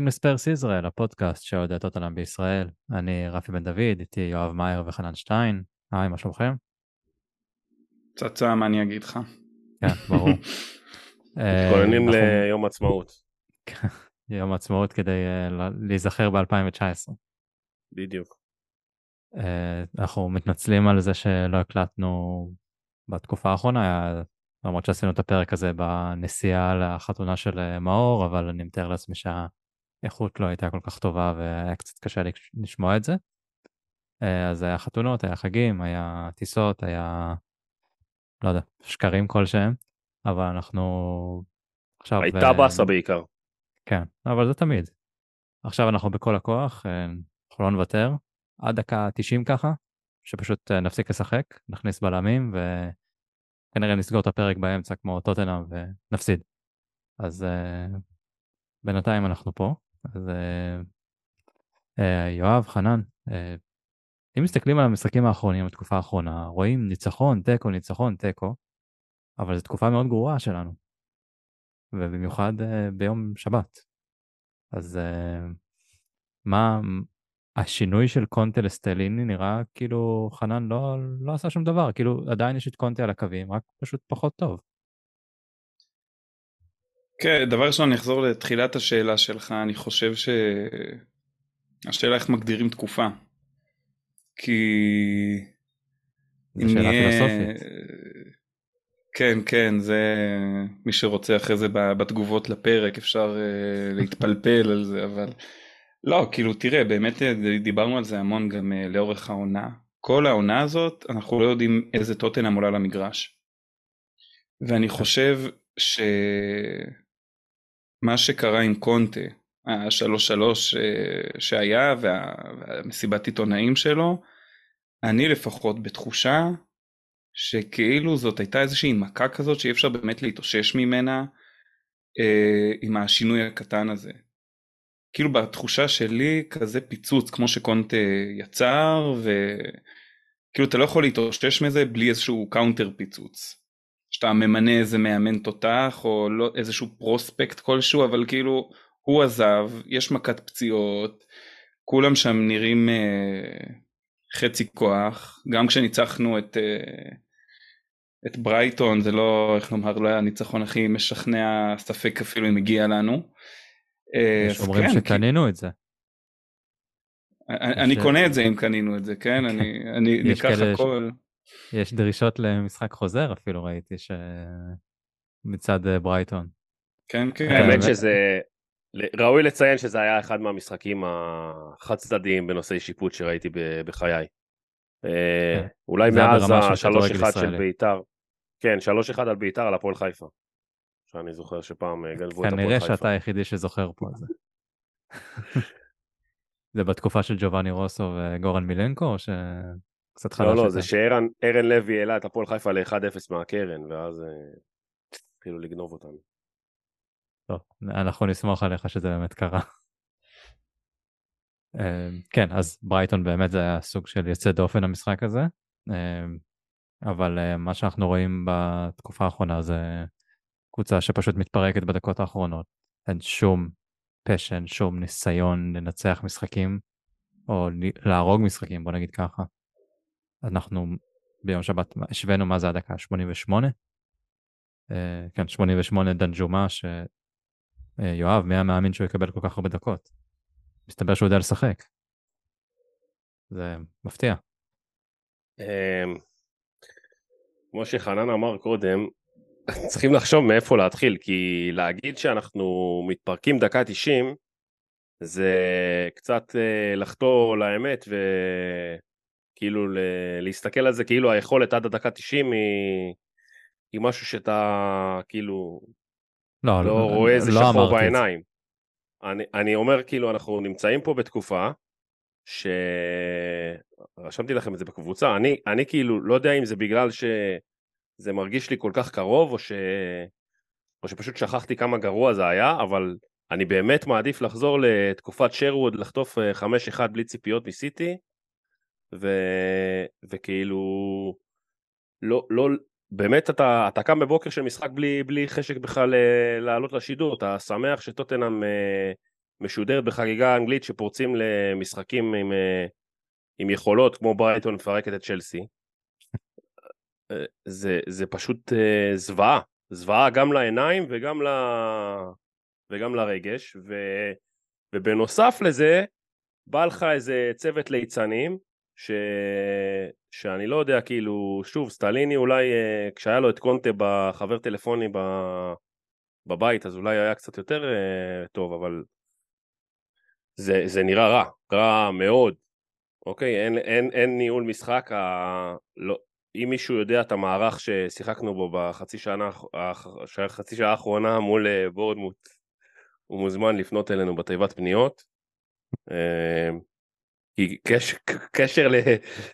הבאים לספרס ישראל, הפודקאסט שאוהד את אותם בישראל. אני רפי בן דוד, איתי יואב מאייר וחנן שטיין. היי, מה שלומכם? פצצה, מה אני אגיד לך? כן, ברור. מתכוננים אה, ליום עצמאות. יום עצמאות כדי אה, להיזכר ב-2019. בדיוק. אה, אנחנו מתנצלים על זה שלא הקלטנו בתקופה האחרונה, למרות שעשינו את הפרק הזה בנסיעה לחתונה של מאור, אבל אני מתאר לעצמי שהאיכות לא הייתה כל כך טובה והיה קצת קשה לשמוע את זה. אז היה חתונות, היה חגים, היה טיסות, היה, לא יודע, שקרים כלשהם, אבל אנחנו עכשיו... הייתה באסה בעיקר. כן, אבל זה תמיד. עכשיו אנחנו בכל הכוח, אנחנו לא נוותר, עד דקה 90 ככה, שפשוט נפסיק לשחק, נכניס בלמים וכנראה נסגור את הפרק באמצע כמו טוטנאם ונפסיד. אז uh, בינתיים אנחנו פה, אז uh, uh, יואב, חנן, uh, אם מסתכלים על המשחקים האחרונים, התקופה האחרונה, רואים ניצחון, תיקו, ניצחון, תיקו, אבל זו תקופה מאוד גרועה שלנו, ובמיוחד uh, ביום שבת. אז uh, מה, השינוי של קונטה לסטליני נראה כאילו חנן לא, לא עשה שום דבר, כאילו עדיין יש את קונטה על הקווים, רק פשוט פחות טוב. כן, דבר ראשון אני אחזור לתחילת השאלה שלך, אני חושב שהשאלה איך מגדירים תקופה. כי... זו שאלה נהיה... פילוסופית. כן, כן, זה מי שרוצה אחרי זה בתגובות לפרק אפשר uh, להתפלפל על זה, אבל לא, כאילו תראה, באמת אה, דיברנו על זה המון גם uh, לאורך העונה. כל העונה הזאת, אנחנו לא יודעים איזה טוטנאם עולה למגרש. ואני חושב שמה שקרה עם קונטה, השלוש שלוש שהיה והמסיבת עיתונאים שלו, אני לפחות בתחושה שכאילו זאת הייתה איזושהי מכה כזאת שאי אפשר באמת להתאושש ממנה אה, עם השינוי הקטן הזה. כאילו בתחושה שלי כזה פיצוץ כמו שקונט יצר וכאילו אתה לא יכול להתאושש מזה בלי איזשהו counter פיצוץ. שאתה ממנה איזה מאמן תותח או לא איזשהו פרוספקט כלשהו אבל כאילו הוא עזב יש מכת פציעות כולם שם נראים אה, חצי כוח גם כשניצחנו את אה, את ברייטון זה לא איך לומר לא היה הניצחון הכי משכנע ספק אפילו אם הגיע לנו. אה, יש אומרים כן, שקנינו כי... את זה. אני יש... קונה את זה אם קנינו את זה כן אני אני ניקח הכל. יש דרישות למשחק חוזר אפילו ראיתי שמצד אה, ברייטון. כן כן. האמת שזה ראוי לציין שזה היה אחד מהמשחקים החד צדדיים בנושאי שיפוט שראיתי בחיי. אה, כן. אולי מאז השלוש אחד של בית"ר. כן, שלוש אחד על בית"ר על הפועל חיפה. שאני זוכר שפעם אה, גנבו את הפועל חיפה. כנראה שאתה היחידי שזוכר פה על זה. זה בתקופה של ג'ובאני רוסו וגורן מילנקו או שקצת חדש? לא, לא, זה שארן לוי העלה את הפועל חיפה ל-1-0 מהקרן ואז אה, התחילו לגנוב אותנו. טוב, אנחנו נסמוך עליך שזה באמת קרה. אמ, כן, אז ברייטון באמת זה היה סוג של יוצא דופן המשחק הזה, אמ, אבל אה, מה שאנחנו רואים בתקופה האחרונה זה קבוצה שפשוט מתפרקת בדקות האחרונות. אין שום פשן, שום ניסיון לנצח משחקים, או להרוג משחקים, בוא נגיד ככה. אנחנו ביום שבת השווינו מה זה הדקה 88? אה, כן, 88 דנג'ומה, שיואב, מי היה מאמין שהוא יקבל כל כך הרבה דקות? מסתבר שהוא יודע לשחק. זה מפתיע. אמ, כמו שחנן אמר קודם, צריכים לחשוב מאיפה להתחיל, כי להגיד שאנחנו מתפרקים דקה 90, זה קצת אה, לחטוא לאמת וכאילו להסתכל על זה כאילו היכולת עד הדקה 90 היא, היא משהו שאתה כאילו לא, לא, לא רואה איזה לא שחור בעיניים. אני, אני אומר כאילו אנחנו נמצאים פה בתקופה שרשמתי לכם את זה בקבוצה, אני, אני כאילו לא יודע אם זה בגלל שזה מרגיש לי כל כך קרוב או, ש... או שפשוט שכחתי כמה גרוע זה היה, אבל אני באמת מעדיף לחזור לתקופת שרווד לחטוף 5-1 אה, בלי ציפיות מסיטי ו... וכאילו לא, לא, באמת אתה, אתה קם בבוקר של משחק בלי, בלי חשק בכלל אה, לעלות לשידור, אתה שמח שטוטנאם אה, משודרת בחגיגה האנגלית שפורצים למשחקים עם, אה, עם יכולות כמו ברייטון מפרקת את צ'לסי. זה, זה פשוט זוועה, זוועה גם לעיניים וגם, ל... וגם לרגש, ו... ובנוסף לזה, בא לך איזה צוות ליצנים, ש... שאני לא יודע, כאילו, שוב, סטליני אולי, כשהיה לו את קונטה בחבר טלפוני ב... בבית, אז אולי היה קצת יותר טוב, אבל זה, זה נראה רע, רע מאוד, אוקיי? אין, אין, אין ניהול משחק, ה... לא, אם מישהו יודע את המערך ששיחקנו בו בחצי שנה, חצי שעה האחרונה מול אה, בורדמוט, הוא מוזמן לפנות אלינו בתיבת פניות. כי קשר, קשר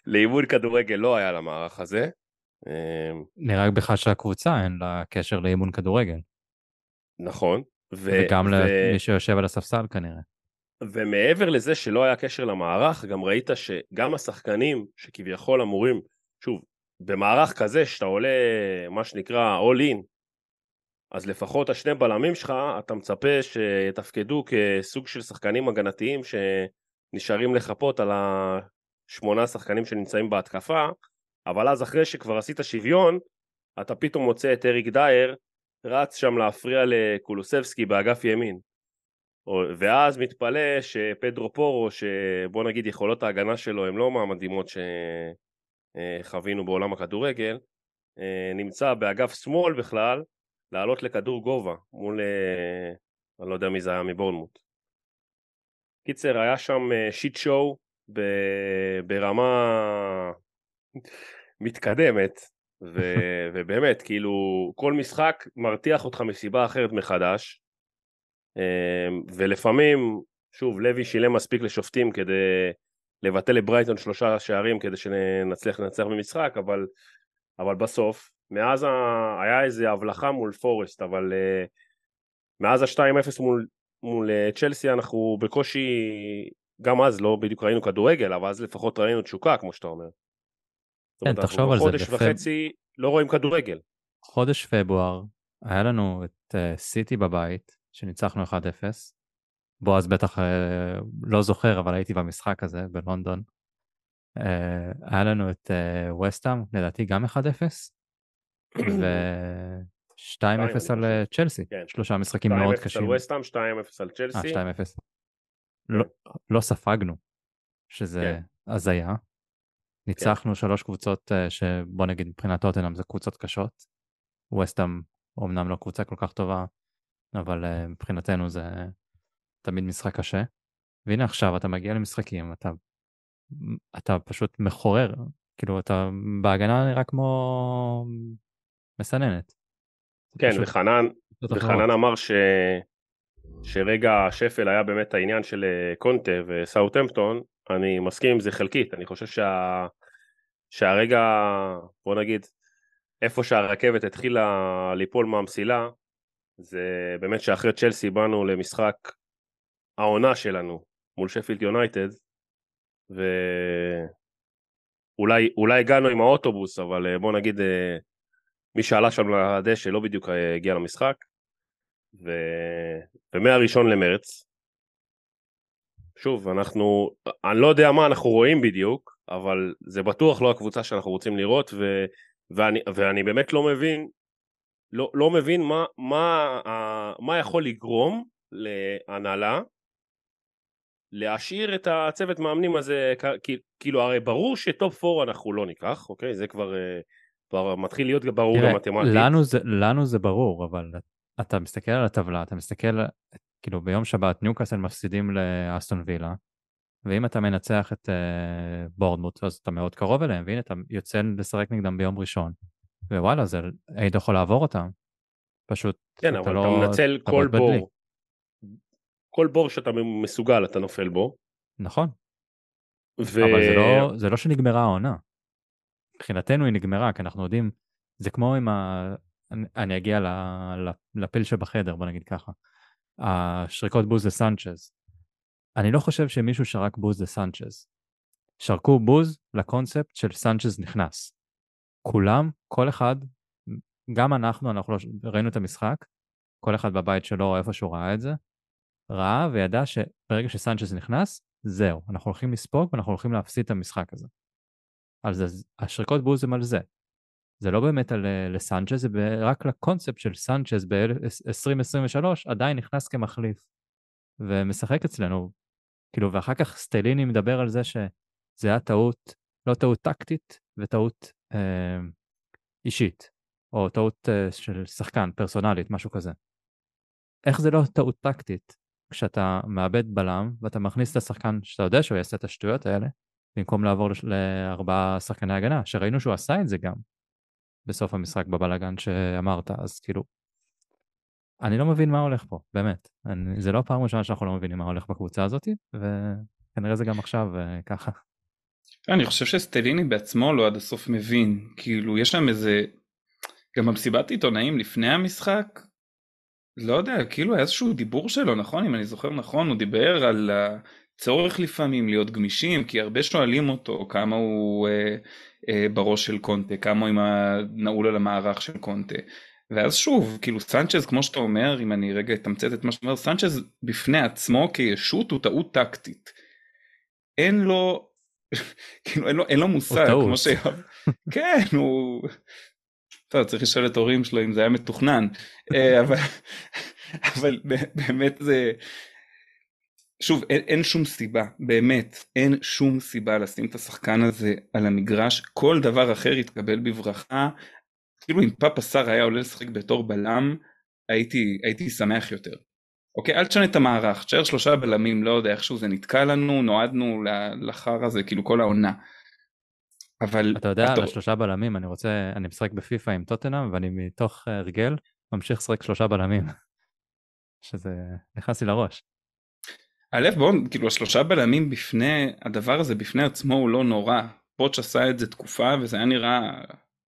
לאימון כדורגל לא היה למערך הזה. אה, נראה בכלל שהקבוצה אין לה קשר לאימון כדורגל. נכון. ו- וגם ו- למי שיושב על הספסל כנראה. ומעבר לזה שלא היה קשר למערך, גם ראית שגם השחקנים שכביכול אמורים, שוב, במערך כזה שאתה עולה מה שנקרא all in, אז לפחות השני בלמים שלך, אתה מצפה שיתפקדו כסוג של שחקנים הגנתיים שנשארים לחפות על השמונה שחקנים שנמצאים בהתקפה, אבל אז אחרי שכבר עשית שוויון, אתה פתאום מוצא את אריק דייר רץ שם להפריע לקולוסבסקי באגף ימין. ואז מתפלא שפדרו פורו, שבוא נגיד יכולות ההגנה שלו הן לא מהמדהימות שחווינו בעולם הכדורגל, נמצא באגף שמאל בכלל, לעלות לכדור גובה מול, אני לא יודע מי זה היה מבורנמוט. קיצר, היה שם שיט שואו ברמה מתקדמת, ו, ובאמת, כאילו, כל משחק מרתיח אותך מסיבה אחרת מחדש, אמ, ולפעמים, שוב, לוי שילם מספיק לשופטים כדי לבטל לברייטון שלושה שערים כדי שנצליח לנצח במשחק, אבל, אבל בסוף, מאז ה... היה איזה הבלחה מול פורסט, אבל uh, מאז ה-2-0 מול, מול uh, צ'לסי אנחנו בקושי, גם אז לא בדיוק ראינו כדורגל, אבל אז לפחות ראינו תשוקה, כמו שאתה אומר. כן, תחשוב על זה. חודש וחצי לא רואים כדורגל. חודש פברואר, היה לנו את uh, סיטי בבית, שניצחנו 1-0. בועז בטח אה, לא זוכר, אבל הייתי במשחק הזה בלונדון. אה, היה לנו את אה, וסטאם, לדעתי גם 1-0, ו-2-0 על אה, צ'לסי, כן. שלושה משחקים מאוד קשים. 2-0 על וסטאם, 2-0 על צ'לסי. אה, 2-0. לא, לא ספגנו, שזה כן. הזיה. ניצחנו כן. שלוש קבוצות אה, שבוא נגיד מבחינת טוטנאם זה קבוצות קשות. וסטאם אמנם לא קבוצה כל כך טובה, אבל מבחינתנו זה תמיד משחק קשה. והנה עכשיו אתה מגיע למשחקים, אתה, אתה פשוט מחורר, כאילו אתה בהגנה נראה כמו מסננת. כן, פשוט... וחנן, וחנן אמר ש... שרגע השפל היה באמת העניין של אה, קונטה וסאוטהמפטון, אני מסכים עם זה חלקית, אני חושב שה... שהרגע, בוא נגיד, איפה שהרכבת התחילה ליפול מהמסילה, זה באמת שאחרי צ'לסי באנו למשחק העונה שלנו מול שפילד יונייטד ואולי הגענו עם האוטובוס אבל אה, בוא נגיד אה, מי שעלה שם לדשא לא בדיוק אה, הגיע למשחק ו... ומהראשון למרץ שוב אנחנו אני לא יודע מה אנחנו רואים בדיוק אבל זה בטוח לא הקבוצה שאנחנו רוצים לראות ו... ואני, ואני באמת לא מבין לא, לא מבין מה, מה, מה יכול לגרום להנהלה להשאיר את הצוות מאמנים הזה, כאילו הרי ברור שטופ 4 אנחנו לא ניקח, אוקיי? זה כבר, אה, מתחיל להיות ברור גם מתמטית. לנו זה, לנו זה ברור, אבל אתה מסתכל על הטבלה, אתה מסתכל, כאילו ביום שבת ניוקאסל מפסידים לאסטון וילה, ואם אתה מנצח את uh, בורדמוט אז אתה מאוד קרוב אליהם, והנה אתה יוצא לשחק נגדם ביום ראשון. ווואלה, זה היית יכול לעבור אותם. פשוט, כן, אתה אבל לא, אתה מנצל אתה כל בור. בדלי. כל בור שאתה מסוגל אתה נופל בו. נכון. ו... אבל זה לא, זה לא שנגמרה העונה. מבחינתנו היא נגמרה, כי אנחנו יודעים, זה כמו עם ה... אני, אגיע לפיל שבחדר, בוא נגיד ככה. השריקות בוז לסנצ'ז. אני לא חושב שמישהו שרק בוז לסנצ'ז. שרקו בוז לקונספט של סנצ'ז נכנס. כולם, כל אחד, גם אנחנו, אנחנו לא, ראינו את המשחק, כל אחד בבית שלו איפה שהוא ראה את זה, ראה וידע שברגע שסנצ'ז נכנס, זהו, אנחנו הולכים לספוג ואנחנו הולכים להפסיד את המשחק הזה. אז השריקות בוז הם על זה. זה לא באמת על אה, לסנצ'ז, זה רק לקונספט של סנצ'ז ב-2023 עדיין נכנס כמחליף. ומשחק אצלנו, כאילו, ואחר כך סטליני מדבר על זה שזה היה טעות, לא טעות טקטית, וטעות אה, אישית, או טעות אה, של שחקן, פרסונלית, משהו כזה. איך זה לא טעות טקטית כשאתה מאבד בלם ואתה מכניס את השחקן שאתה יודע שהוא יעשה את השטויות האלה, במקום לעבור לארבעה שחקני הגנה, שראינו שהוא עשה את זה גם בסוף המשחק בבלאגן שאמרת, אז כאילו, אני לא מבין מה הולך פה, באמת. אני, זה לא פעם ראשונה שאנחנו לא מבינים מה הולך בקבוצה הזאת, וכנראה זה גם עכשיו uh, ככה. אני חושב שסטליני בעצמו לא עד הסוף מבין, כאילו יש שם איזה, גם במסיבת עיתונאים לפני המשחק, לא יודע, כאילו היה איזשהו דיבור שלו, נכון? אם אני זוכר נכון, הוא דיבר על הצורך לפעמים להיות גמישים, כי הרבה שואלים אותו כמה הוא אה, אה, בראש של קונטה, כמה הוא עם הנעול על המערך של קונטה. ואז שוב, כאילו סנצ'ז, כמו שאתה אומר, אם אני רגע אתמצת את מה שאתה אומר, סנצ'ז בפני עצמו כישות הוא טעות טקטית. אין לו, כאילו אין לו, אין לו מושג, כמו ש... כן, הוא... טוב, צריך לשאול את ההורים שלו אם זה היה מתוכנן, אה, אבל, אבל באמת זה, שוב, אין, אין שום סיבה, באמת, אין שום סיבה לשים את השחקן הזה על המגרש, כל דבר אחר יתקבל בברכה, כאילו אם פאפה שר היה עולה לשחק בתור בלם, הייתי, הייתי שמח יותר. אוקיי, אל תשנה את המערך, תשאר שלושה בלמים, לא יודע, איכשהו זה נתקע לנו, נועדנו לחר הזה, כאילו כל העונה. אבל... אתה יודע, על השלושה בלמים, אני רוצה, אני משחק בפיפא עם טוטנאם, ואני מתוך הרגל ממשיך לשחק שלושה בלמים. שזה נכנס לי לראש. א' בואו, כאילו השלושה בלמים בפני, הדבר הזה בפני עצמו הוא לא נורא. פוץ' עשה את זה תקופה וזה היה נראה,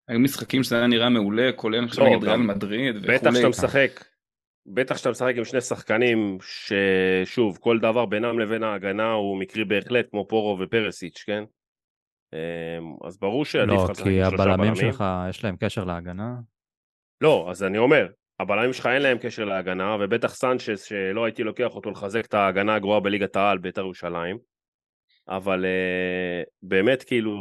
היו משחקים שזה היה נראה מעולה, כולל אני חושב לא, נגד ריאל מדריד וכולי. בטח שאתה משחק, בטח שאתה משחק עם שני שחקנים ששוב, כל דבר בינם לבין ההגנה הוא מקרי בהחלט, כמו פורו ופרסיץ', כן? אמ, אז ברור שעדיף לא, לך לשחק עם שלושה בלמים. לא, כי הבלמים שלך יש להם קשר להגנה. לא, אז אני אומר, הבלמים שלך אין להם קשר להגנה, ובטח סנצ'ס שלא הייתי לוקח אותו לחזק את ההגנה הגרועה בליגת העל בית"ר ירושלים. אבל uh, באמת כאילו,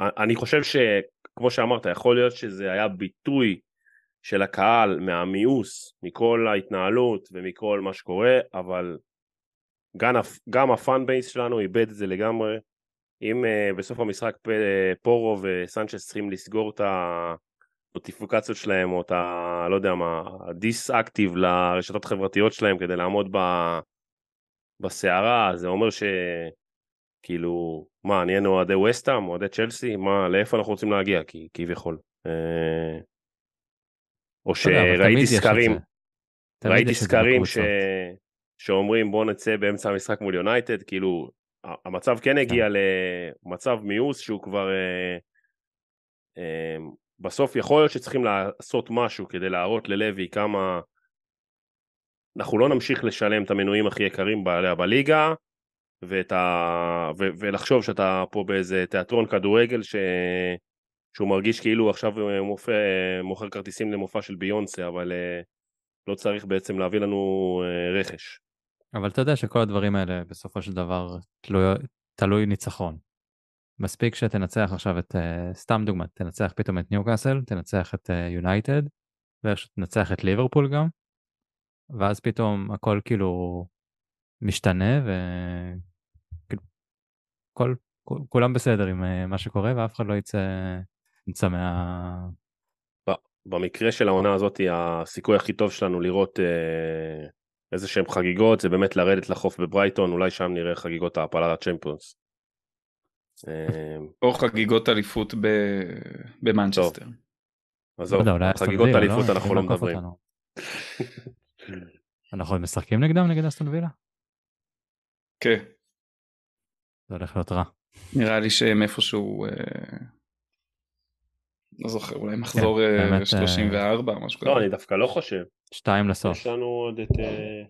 אני חושב שכמו שאמרת, יכול להיות שזה היה ביטוי של הקהל מהמיאוס, מכל ההתנהלות ומכל מה שקורה, אבל גם, גם ה fan base שלנו איבד את זה לגמרי. אם אה, בסוף המשחק פורו וסנצ'ס צריכים לסגור את הנוטיפיקציות שלהם או את ה... לא יודע מה, deactivate לרשתות החברתיות שלהם כדי לעמוד ב... בסערה, זה אומר ש... כאילו, מה, נהיינו אוהדי ווסטהאם, אוהדי צ'לסי, מה, לאיפה אנחנו רוצים להגיע, כי כביכול. אה... או שראיתי סקרים, ראיתי סקרים ש... שאומרים בוא נצא באמצע המשחק מול יונייטד, כאילו המצב כן הגיע. למצב מיאוס שהוא כבר אה, אה, בסוף יכול להיות שצריכים לעשות משהו כדי להראות ללוי כמה אנחנו לא נמשיך לשלם את המנויים הכי יקרים ב- בליגה ואת ה... ו... ולחשוב שאתה פה באיזה תיאטרון כדורגל ש... שהוא מרגיש כאילו עכשיו מופע... מוכר כרטיסים למופע של ביונסה אבל אה, לא צריך בעצם להביא לנו רכש. אבל אתה יודע שכל הדברים האלה בסופו של דבר תלוי, תלוי ניצחון. מספיק שתנצח עכשיו את, uh, סתם דוגמא, תנצח פתאום את ניוקאסל, תנצח את יונייטד, uh, ואיך שתנצח את ליברפול גם, ואז פתאום הכל כאילו משתנה וכאילו כל, כולם בסדר עם uh, מה שקורה ואף אחד לא יצא, יצא מה... במקרה של העונה הזאת הסיכוי הכי טוב שלנו לראות uh, איזה שהם חגיגות, זה באמת לרדת לחוף בברייטון, אולי שם נראה חגיגות ההעפלה לצ'מפיונס. אמ, או חגיגות אליפות במנצ'סטר. עזוב, חגיגות לא? אליפות אנחנו לא מדברים. אנחנו משחקים נגדם נגד אסטון וילה? כן. זה הולך להיות רע. נראה לי שהם איפשהו, אה, לא זוכר, אולי מחזור 34 או משהו כזה. לא, אני דווקא לא חושב. שתיים לסוף. יש לנו עוד את... אה,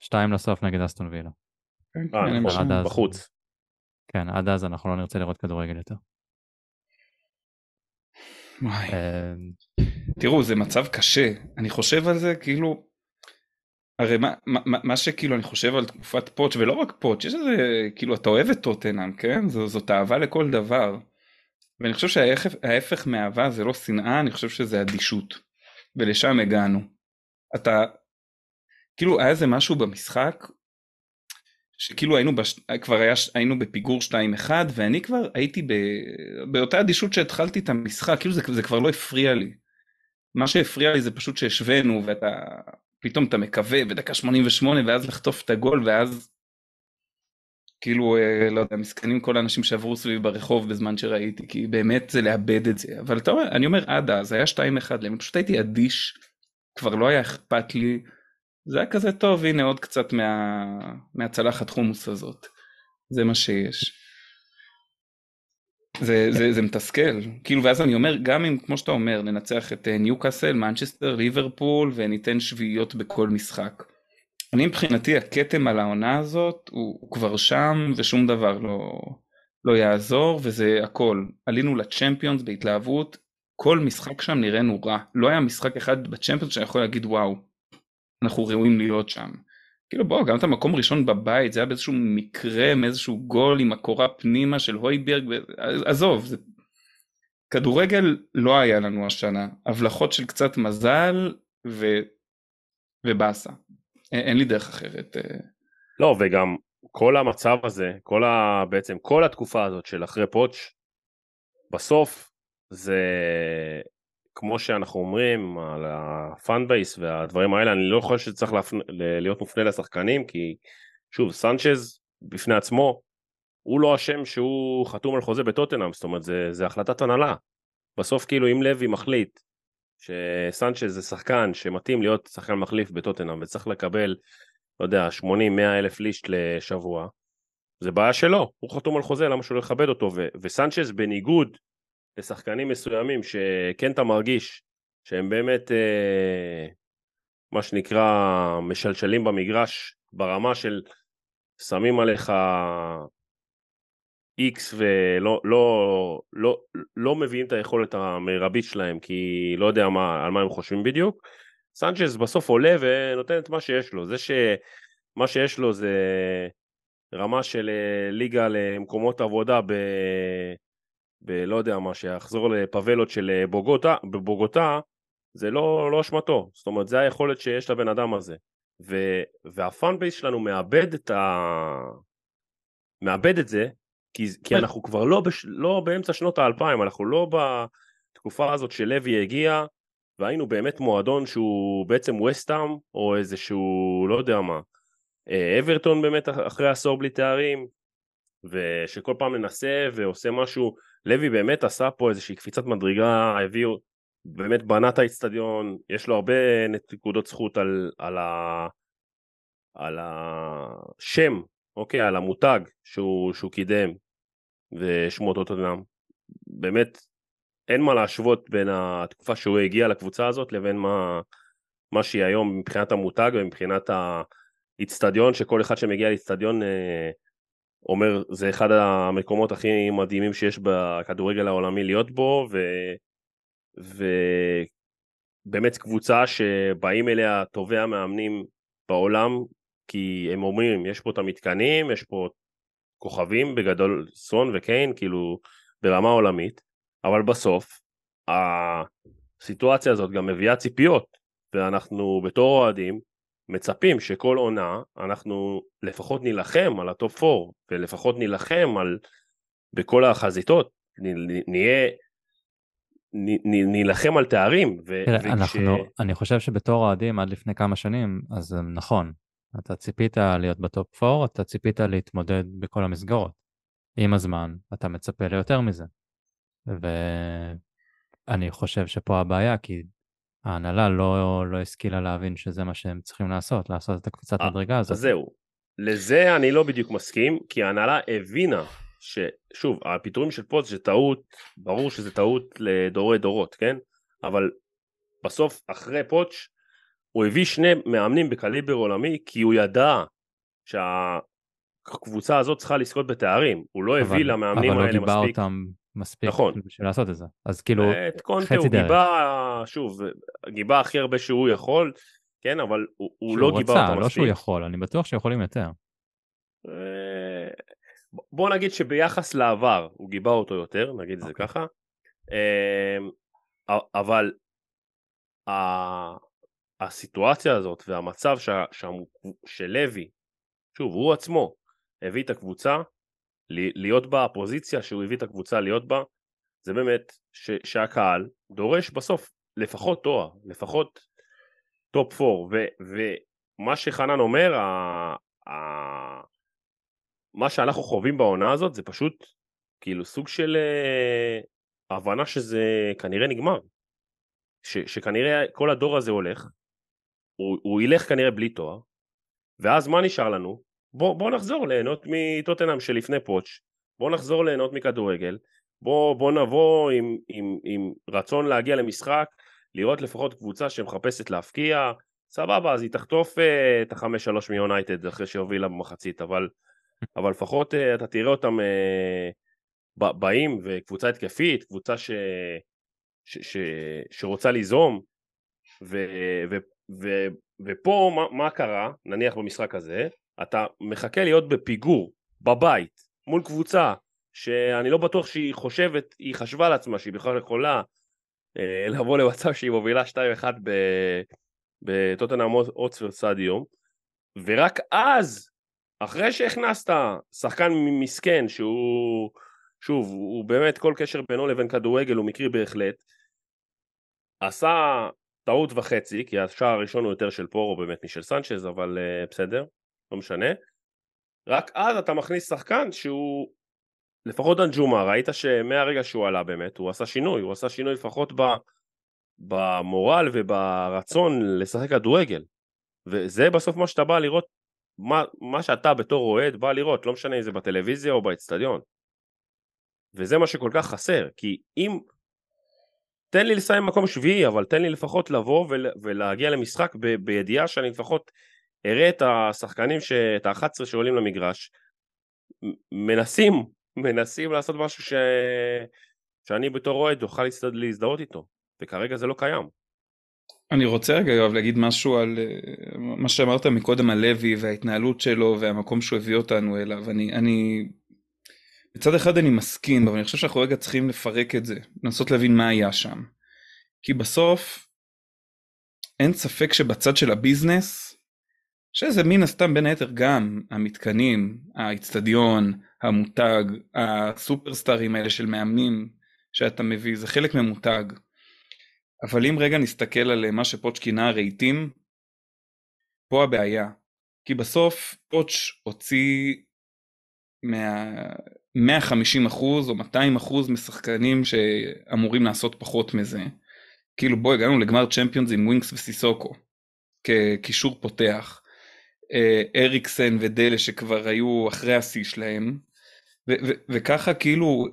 שתיים לסוף נגד אסטון וילה. כן, אה, נכון, בחוץ. כן, עד אז אנחנו לא נרצה לראות כדורגל יותר. אמ, תראו, זה מצב קשה. אני חושב על זה כאילו... הרי מה, מה, מה שכאילו אני חושב על תקופת פוטש ולא רק פוטש יש איזה כאילו אתה אוהב את טוטנאם כן זו, זאת אהבה לכל דבר. ואני חושב שההפך מאהבה זה לא שנאה אני חושב שזה אדישות. ולשם הגענו. אתה כאילו היה איזה משהו במשחק שכאילו היינו בש... כבר היה... היינו בפיגור 2-1 ואני כבר הייתי ב... באותה אדישות שהתחלתי את המשחק כאילו זה, זה כבר לא הפריע לי. מה שהפריע לי זה פשוט שהשווינו ואתה פתאום אתה מקווה בדקה 88 ואז לחטוף את הגול ואז כאילו אה, לא יודע מסכנים כל האנשים שעברו סביב ברחוב בזמן שראיתי כי באמת זה לאבד את זה אבל אתה אומר אני אומר עד אז היה 2-1 אני פשוט הייתי אדיש כבר לא היה אכפת לי זה היה כזה טוב הנה עוד קצת מה... מהצלחת חומוס הזאת. זה מה שיש. זה, זה, זה מתסכל. כאילו ואז אני אומר גם אם כמו שאתה אומר ננצח את אה, ניוקאסל מנצ'סטר ליברפול וניתן שביעיות בכל משחק. אני מבחינתי הכתם על העונה הזאת הוא, הוא כבר שם ושום דבר לא, לא יעזור וזה הכל. עלינו לצ'מפיונס בהתלהבות. כל משחק שם נראינו רע לא היה משחק אחד בצ'מפיונס שאני יכול להגיד וואו אנחנו ראויים להיות שם. כאילו בוא גם את המקום ראשון בבית זה היה באיזשהו מקרה מאיזשהו גול עם הקורה פנימה של הויברג עזוב זה כדורגל לא היה לנו השנה הבלחות של קצת מזל ו... ובאסה אין לי דרך אחרת. אה. לא וגם כל המצב הזה כל ה... בעצם כל התקופה הזאת של אחרי פוטש בסוף זה כמו שאנחנו אומרים על ה fan base והדברים האלה, אני לא חושב שצריך להפנ... להיות מופנה לשחקנים, כי שוב, סנצ'ז בפני עצמו, הוא לא אשם שהוא חתום על חוזה בטוטנאם, זאת אומרת, זה, זה החלטת הנהלה. בסוף כאילו אם לוי מחליט שסנצ'ז זה שחקן שמתאים להיות שחקן מחליף בטוטנאם וצריך לקבל, לא יודע, 80-100 אלף ליש"ט לשבוע, זה בעיה שלו, הוא חתום על חוזה, למה שהוא לא יכבד אותו, ו- וסנצ'ז בניגוד לשחקנים מסוימים שכן אתה מרגיש שהם באמת אה, מה שנקרא משלשלים במגרש ברמה של שמים עליך איקס ולא לא, לא, לא מביאים את היכולת המרבית שלהם כי לא יודע מה, על מה הם חושבים בדיוק. סנצ'ז בסוף עולה ונותן את מה שיש לו. זה שמה שיש לו זה רמה של אה, ליגה למקומות עבודה ב... בלא יודע מה, שיחזור לפאבלות של אה, בוגוטה, בבוגוטה, זה לא, לא אשמתו, זאת אומרת זה היכולת שיש לבן אדם הזה. ו, והפאן בייס שלנו מאבד את ה... מאבד את זה, כי, כי אנחנו כבר לא, בש... לא באמצע שנות האלפיים, אנחנו לא בתקופה הזאת שלוי הגיע, והיינו באמת מועדון שהוא בעצם וסטאם, או איזשהו, לא יודע מה, אה, אברטון באמת אחרי עשור בלי תארים, ושכל פעם מנסה ועושה משהו לוי באמת עשה פה איזושהי קפיצת מדרגה, הביאו, באמת בנה את האיצטדיון, יש לו הרבה נקודות זכות על, על, ה, על השם, אוקיי, על המותג שהוא, שהוא קידם, ושמו אותו טוטנאם. באמת, אין מה להשוות בין התקופה שהוא הגיע לקבוצה הזאת לבין מה, מה שהיא היום מבחינת המותג ומבחינת האיצטדיון, שכל אחד שמגיע לאיצטדיון אה, אומר זה אחד המקומות הכי מדהימים שיש בכדורגל העולמי להיות בו ו... ובאמת קבוצה שבאים אליה טובי המאמנים בעולם כי הם אומרים יש פה את המתקנים יש פה כוכבים בגדול סון וקיין כאילו ברמה עולמית אבל בסוף הסיטואציה הזאת גם מביאה ציפיות ואנחנו בתור אוהדים מצפים שכל עונה אנחנו לפחות נילחם על ה top 4 ולפחות נילחם על בכל החזיתות נהיה נילחם על תארים. ו- תראה, וכש... אנחנו, אני חושב שבתור אוהדים עד לפני כמה שנים, אז נכון, אתה ציפית להיות ב top 4, אתה ציפית להתמודד בכל המסגרות. עם הזמן, אתה מצפה ליותר מזה. ואני חושב שפה הבעיה, כי ההנהלה לא, לא השכילה להבין שזה מה שהם צריכים לעשות, לעשות את הקפיצת אה, מדרגה הזאת. אז זהו, לזה אני לא בדיוק מסכים, כי ההנהלה הבינה ששוב, הפיטורים של פוץ זה טעות, ברור שזה טעות לדורי דורות, כן? אבל בסוף, אחרי פוטש, הוא הביא שני מאמנים בקליבר עולמי, כי הוא ידע שהקבוצה הזאת צריכה לזכות בתארים, הוא לא הביא למאמנים האלה מספיק. אבל לא גיבה אותם מספיק נכון. בשביל לעשות את זה. אז כאילו, את קונטה הוא גיבה, שוב, גיבה הכי הרבה שהוא יכול, כן, אבל הוא, הוא שהוא לא גיבה רצה, אותה לא מספיק. שהוא יכול, אני בטוח שיכולים יותר. אה, בוא נגיד שביחס לעבר הוא גיבה אותו יותר, נגיד את זה אוקיי. ככה, אה, אבל הסיטואציה הזאת והמצב שה- שה- שלוי, שוב, הוא עצמו הביא את הקבוצה, להיות בפוזיציה שהוא הביא את הקבוצה להיות בה, זה באמת ש- שהקהל דורש בסוף לפחות תואר, לפחות top 4, ומה שחנן אומר, ה- ה- מה שאנחנו חווים בעונה הזאת זה פשוט כאילו סוג של אה, הבנה שזה כנראה נגמר. ש, שכנראה כל הדור הזה הולך, הוא, הוא ילך כנראה בלי תואר, ואז מה נשאר לנו? בוא, בוא נחזור ליהנות מטוטנאם שלפני פוטש, בוא נחזור ליהנות מכדורגל, בוא, בוא נבוא עם, עם, עם רצון להגיע למשחק, לראות לפחות קבוצה שמחפשת להפקיע, סבבה, אז היא תחטוף אה, את החמש שלוש מיונייטד אחרי שהובילה במחצית, אבל, אבל לפחות אה, אתה תראה אותם ב- באים, וקבוצה התקפית, קבוצה ש, ש, ש, שרוצה ליזום, ו, ו, ו, ופה מה, מה קרה, נניח במשחק הזה, אתה מחכה להיות בפיגור, בבית, מול קבוצה שאני לא בטוח שהיא חושבת, היא חשבה לעצמה שהיא בכלל יכולה אה, לבוא למצב שהיא מובילה 2-1 ב- בטוטנאם אוטספרד סטדיום, ורק אז, אחרי שהכנסת שחקן מסכן שהוא, שוב, הוא באמת כל קשר בינו לבין כדורגל הוא מקרי בהחלט, עשה טעות וחצי, כי השער הראשון הוא יותר של פורו באמת משל סנצ'ז, אבל uh, בסדר, לא משנה. רק אז אתה מכניס שחקן שהוא, לפחות אנג'ומה, ראית שמהרגע שהוא עלה באמת, הוא עשה שינוי, הוא עשה שינוי לפחות ב, במורל וברצון לשחק כדורגל. וזה בסוף מה שאתה בא לראות, מה, מה שאתה בתור אוהד בא לראות, לא משנה אם זה בטלוויזיה או באצטדיון. וזה מה שכל כך חסר, כי אם תן לי לסיים מקום שביעי, אבל תן לי לפחות לבוא ול, ולהגיע למשחק ב, בידיעה שאני לפחות אראה את השחקנים, ש, את ה-11 שעולים למגרש, מנסים, מנסים לעשות משהו ש, שאני בתור אוהד אוכל להזד- להזדהות איתו, וכרגע זה לא קיים. אני רוצה רגע יואב להגיד משהו על אה, מה שאמרת מקודם על לוי וההתנהלות שלו והמקום שהוא הביא אותנו אליו. אני, אני, מצד אחד אני מסכים, אבל אני חושב שאנחנו רגע צריכים לפרק את זה, לנסות להבין מה היה שם. כי בסוף, אין ספק שבצד של הביזנס, שזה מן הסתם בין היתר גם המתקנים, האיצטדיון, המותג, הסופרסטארים האלה של מאמנים שאתה מביא, זה חלק ממותג. אבל אם רגע נסתכל על מה שפוטש כינה הרהיטים, פה הבעיה. כי בסוף פוטש הוציא מה... 150 אחוז או 200 אחוז משחקנים שאמורים לעשות פחות מזה. כאילו בוא הגענו לגמר צ'מפיונס עם ווינקס וסיסוקו כקישור פותח. אה, אריקסן ודלה שכבר היו אחרי השיא שלהם. ו- ו- וככה כאילו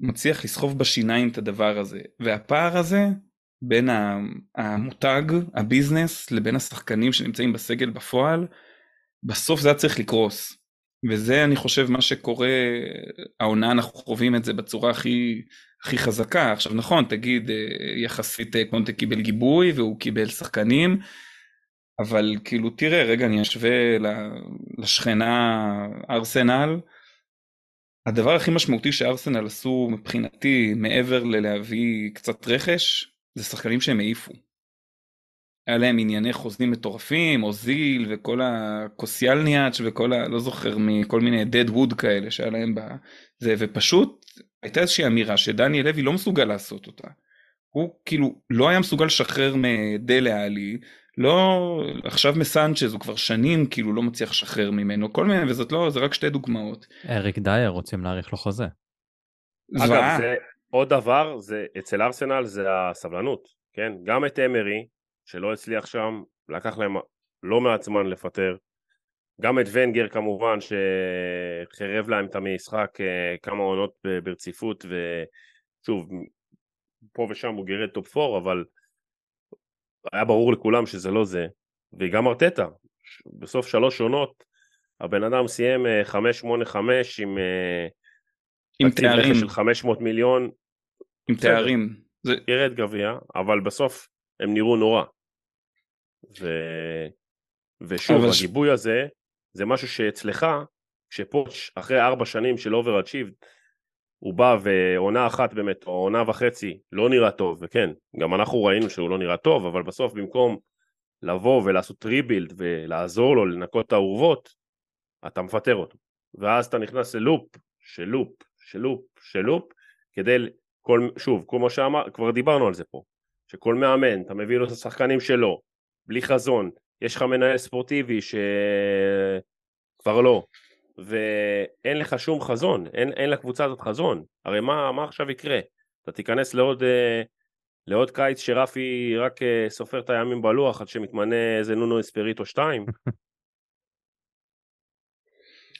מצליח לסחוב בשיניים את הדבר הזה. והפער הזה בין המותג, הביזנס, לבין השחקנים שנמצאים בסגל בפועל, בסוף זה היה צריך לקרוס. וזה אני חושב מה שקורה, העונה אנחנו חווים את זה בצורה הכי, הכי חזקה. עכשיו נכון, תגיד אה, יחסית אה, קונטה קיבל גיבוי והוא קיבל שחקנים, אבל כאילו תראה, רגע אני אשווה לשכנה ארסנל. הדבר הכי משמעותי שארסנל עשו מבחינתי מעבר ללהביא קצת רכש זה שחקנים שהם העיפו. היה להם ענייני חוזים מטורפים, אוזיל וכל הקוסיאלניאץ' וכל ה... לא זוכר מכל מיני dead wood כאלה שהיה להם בזה, ופשוט הייתה איזושהי אמירה שדניאל לוי לא מסוגל לעשות אותה. הוא כאילו לא היה מסוגל לשחרר מדלה עלי, לא עכשיו מסנצ'ז הוא כבר שנים כאילו לא מצליח לשחרר ממנו כל מיני וזאת לא זה רק שתי דוגמאות. אריק דייר רוצים להאריך לו חוזה. אגב. זה עוד דבר, זה אצל ארסנל זה הסבלנות, כן? גם את אמרי, שלא הצליח שם, לקח להם לא מעט זמן לפטר. גם את ונגר כמובן, שחירב להם את המשחק אה, כמה עונות ברציפות, ושוב, פה ושם הוא גירד top 4, אבל היה ברור לכולם שזה לא זה. וגם ארטטה, בסוף שלוש עונות, הבן אדם סיים אה, 5-8-5 עם... אה, עם תקציב רכש תארים, של 500 מיליון, עם. תארים. זה, ירד גביע, אבל בסוף הם נראו נורא. ו... ושוב, הגיבוי הזה, זה משהו שאצלך, כשפוץ' אחרי ארבע שנים של over-achieve, הוא בא ועונה אחת באמת, או עונה וחצי, לא נראה טוב, וכן, גם אנחנו ראינו שהוא לא נראה טוב, אבל בסוף במקום לבוא ולעשות ריבילד ולעזור לו לנקות את האורוות, אתה מפטר אותו. ואז אתה נכנס ללופ, של לופ, של לופ, של לופ, כדי, כל, שוב, כמו שאמר, כבר דיברנו על זה פה, שכל מאמן, אתה מביא לו את השחקנים שלו, בלי חזון, יש לך מנהל ספורטיבי שכבר לא, ואין לך שום חזון, אין, אין לקבוצה הזאת חזון, הרי מה, מה עכשיו יקרה? אתה תיכנס לעוד, אה, לעוד קיץ שרפי רק אה, סופר את הימים בלוח עד שמתמנה איזה נונו אספריטו 2?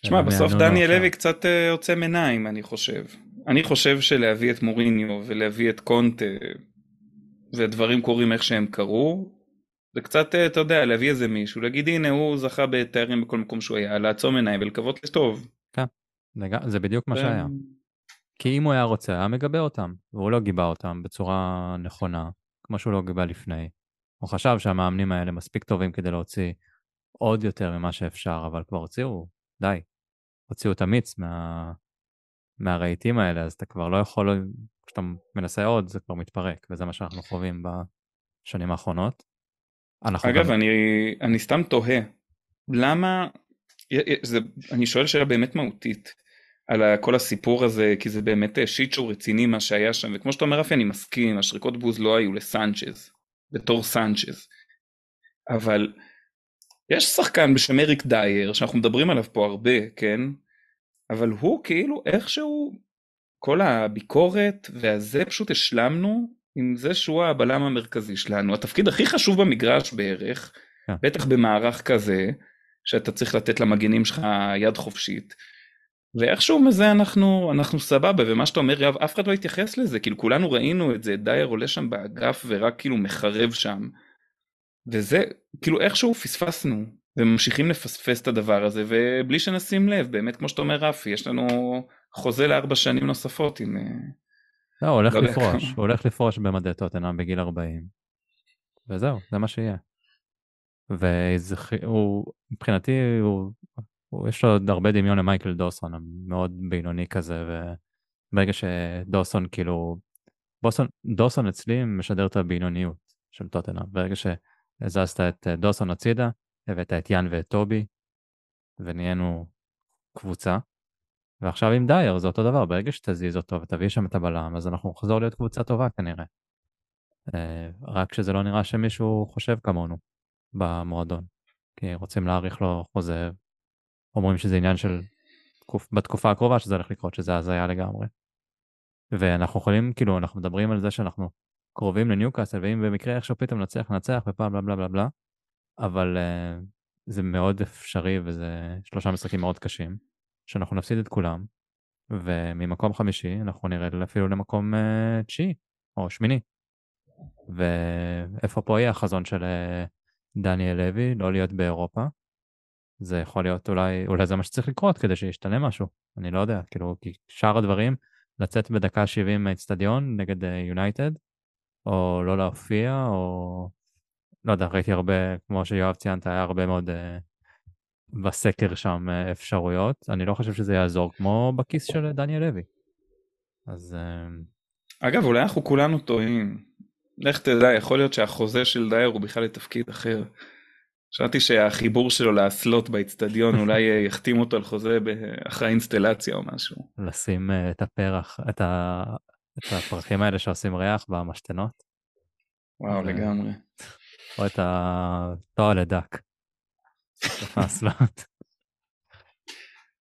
תשמע, הם בסוף יענו דניאל לו לוי. קצת אה, עוצם עיניים, אני חושב. אני חושב שלהביא את מוריניו ולהביא את קונטה, ודברים קורים איך שהם קרו, זה קצת, אה, אתה יודע, להביא איזה מישהו, להגיד הנה הוא זכה בתארים בכל מקום שהוא היה, לעצום עיניים ולקוות לטוב. לג- זה בדיוק מה שהיה. כי אם הוא היה רוצה, היה מגבה אותם, והוא לא גיבה אותם בצורה נכונה, כמו שהוא לא גיבה לפני. הוא חשב שהמאמנים האלה מספיק טובים כדי להוציא עוד יותר ממה שאפשר, אבל כבר הוציאו, די. הוציאו את המיץ מה... מהרהיטים האלה, אז אתה כבר לא יכול, כשאתה מנסה עוד, זה כבר מתפרק, וזה מה שאנחנו חווים בשנים האחרונות. אנחנו אגב, גם... אני, אני סתם תוהה, למה, זה, אני שואל שאלה באמת מהותית, על כל הסיפור הזה, כי זה באמת אה, שיט רציני מה שהיה שם, וכמו שאתה אומר רפי, אני מסכים, השריקות בוז לא היו לסנצ'ז, בתור סנצ'ז, אבל יש שחקן בשם אריק דייר, שאנחנו מדברים עליו פה הרבה, כן? אבל הוא כאילו איכשהו, כל הביקורת והזה פשוט השלמנו עם זה שהוא הבלם המרכזי שלנו, התפקיד הכי חשוב במגרש בערך, כן. בטח במערך כזה, שאתה צריך לתת למגנים שלך יד חופשית. ואיכשהו מזה אנחנו אנחנו סבבה ומה שאתה אומר יואב אף אחד לא התייחס לזה כאילו כולנו ראינו את זה דייר עולה שם באגף ורק כאילו מחרב שם. וזה כאילו איכשהו פספסנו וממשיכים לפספס את הדבר הזה ובלי שנשים לב באמת כמו שאתה אומר רפי יש לנו חוזה לארבע שנים נוספות עם אה, לא, הוא הולך לא לפרוש. הוא הולך לפרוש במדי טוטנאם בגיל 40. וזהו, זה מה שיהיה. והוא, מבחינתי, הוא, הוא, יש לו עוד הרבה דמיון למייקל דוסון, המאוד בינוני כזה, וברגע שדוסון כאילו, בוסון, דוסון אצלי משדר את הבינוניות של טוטנאם. ברגע שהזזת את אה, דוסון הצידה, הבאת את יאן ואת טובי, ונהיינו קבוצה. ועכשיו עם דייר זה אותו דבר, ברגע שתזיז אותו ותביא שם את הבלם, אז אנחנו נחזור להיות קבוצה טובה כנראה. אה, רק שזה לא נראה שמישהו חושב כמונו במועדון. כי רוצים להאריך לו חוזה, אומרים שזה עניין של תקופ- בתקופה הקרובה שזה הולך לקרות, שזה הזיה לגמרי. ואנחנו יכולים, כאילו, אנחנו מדברים על זה שאנחנו קרובים לניוקאסל, ואם במקרה איכשהו פתאום נצליח לנצח ופעם בלה בלה בלה בלה, אבל uh, זה מאוד אפשרי וזה שלושה משחקים מאוד קשים, שאנחנו נפסיד את כולם, וממקום חמישי אנחנו נרד אפילו למקום uh, תשיעי או שמיני. ואיפה פה יהיה החזון של uh, דניאל לוי, לא להיות באירופה? זה יכול להיות אולי, אולי זה מה שצריך לקרות כדי שישתנה משהו, אני לא יודע, כאילו, כי שאר הדברים, לצאת בדקה 70 מהאצטדיון נגד יונייטד, או לא להופיע, או לא יודע, ראיתי הרבה, כמו שיואב ציינת, היה הרבה מאוד uh, בסקר שם uh, אפשרויות, אני לא חושב שזה יעזור, כמו בכיס של דניאל לוי. אז uh, אגב אולי אנחנו כולנו טועים. לך תדע יכול להיות שהחוזה של דייר הוא בכלל לתפקיד אחר. חשבתי שהחיבור שלו לאסלות באיצטדיון אולי אה, יחתים אותו על חוזה אחרי האינסטלציה או משהו. לשים uh, את הפרח, את, ה... את הפרחים האלה שעושים ריח במשתנות, וואו לגמרי. או את התואר לדק. בתוך האסלות.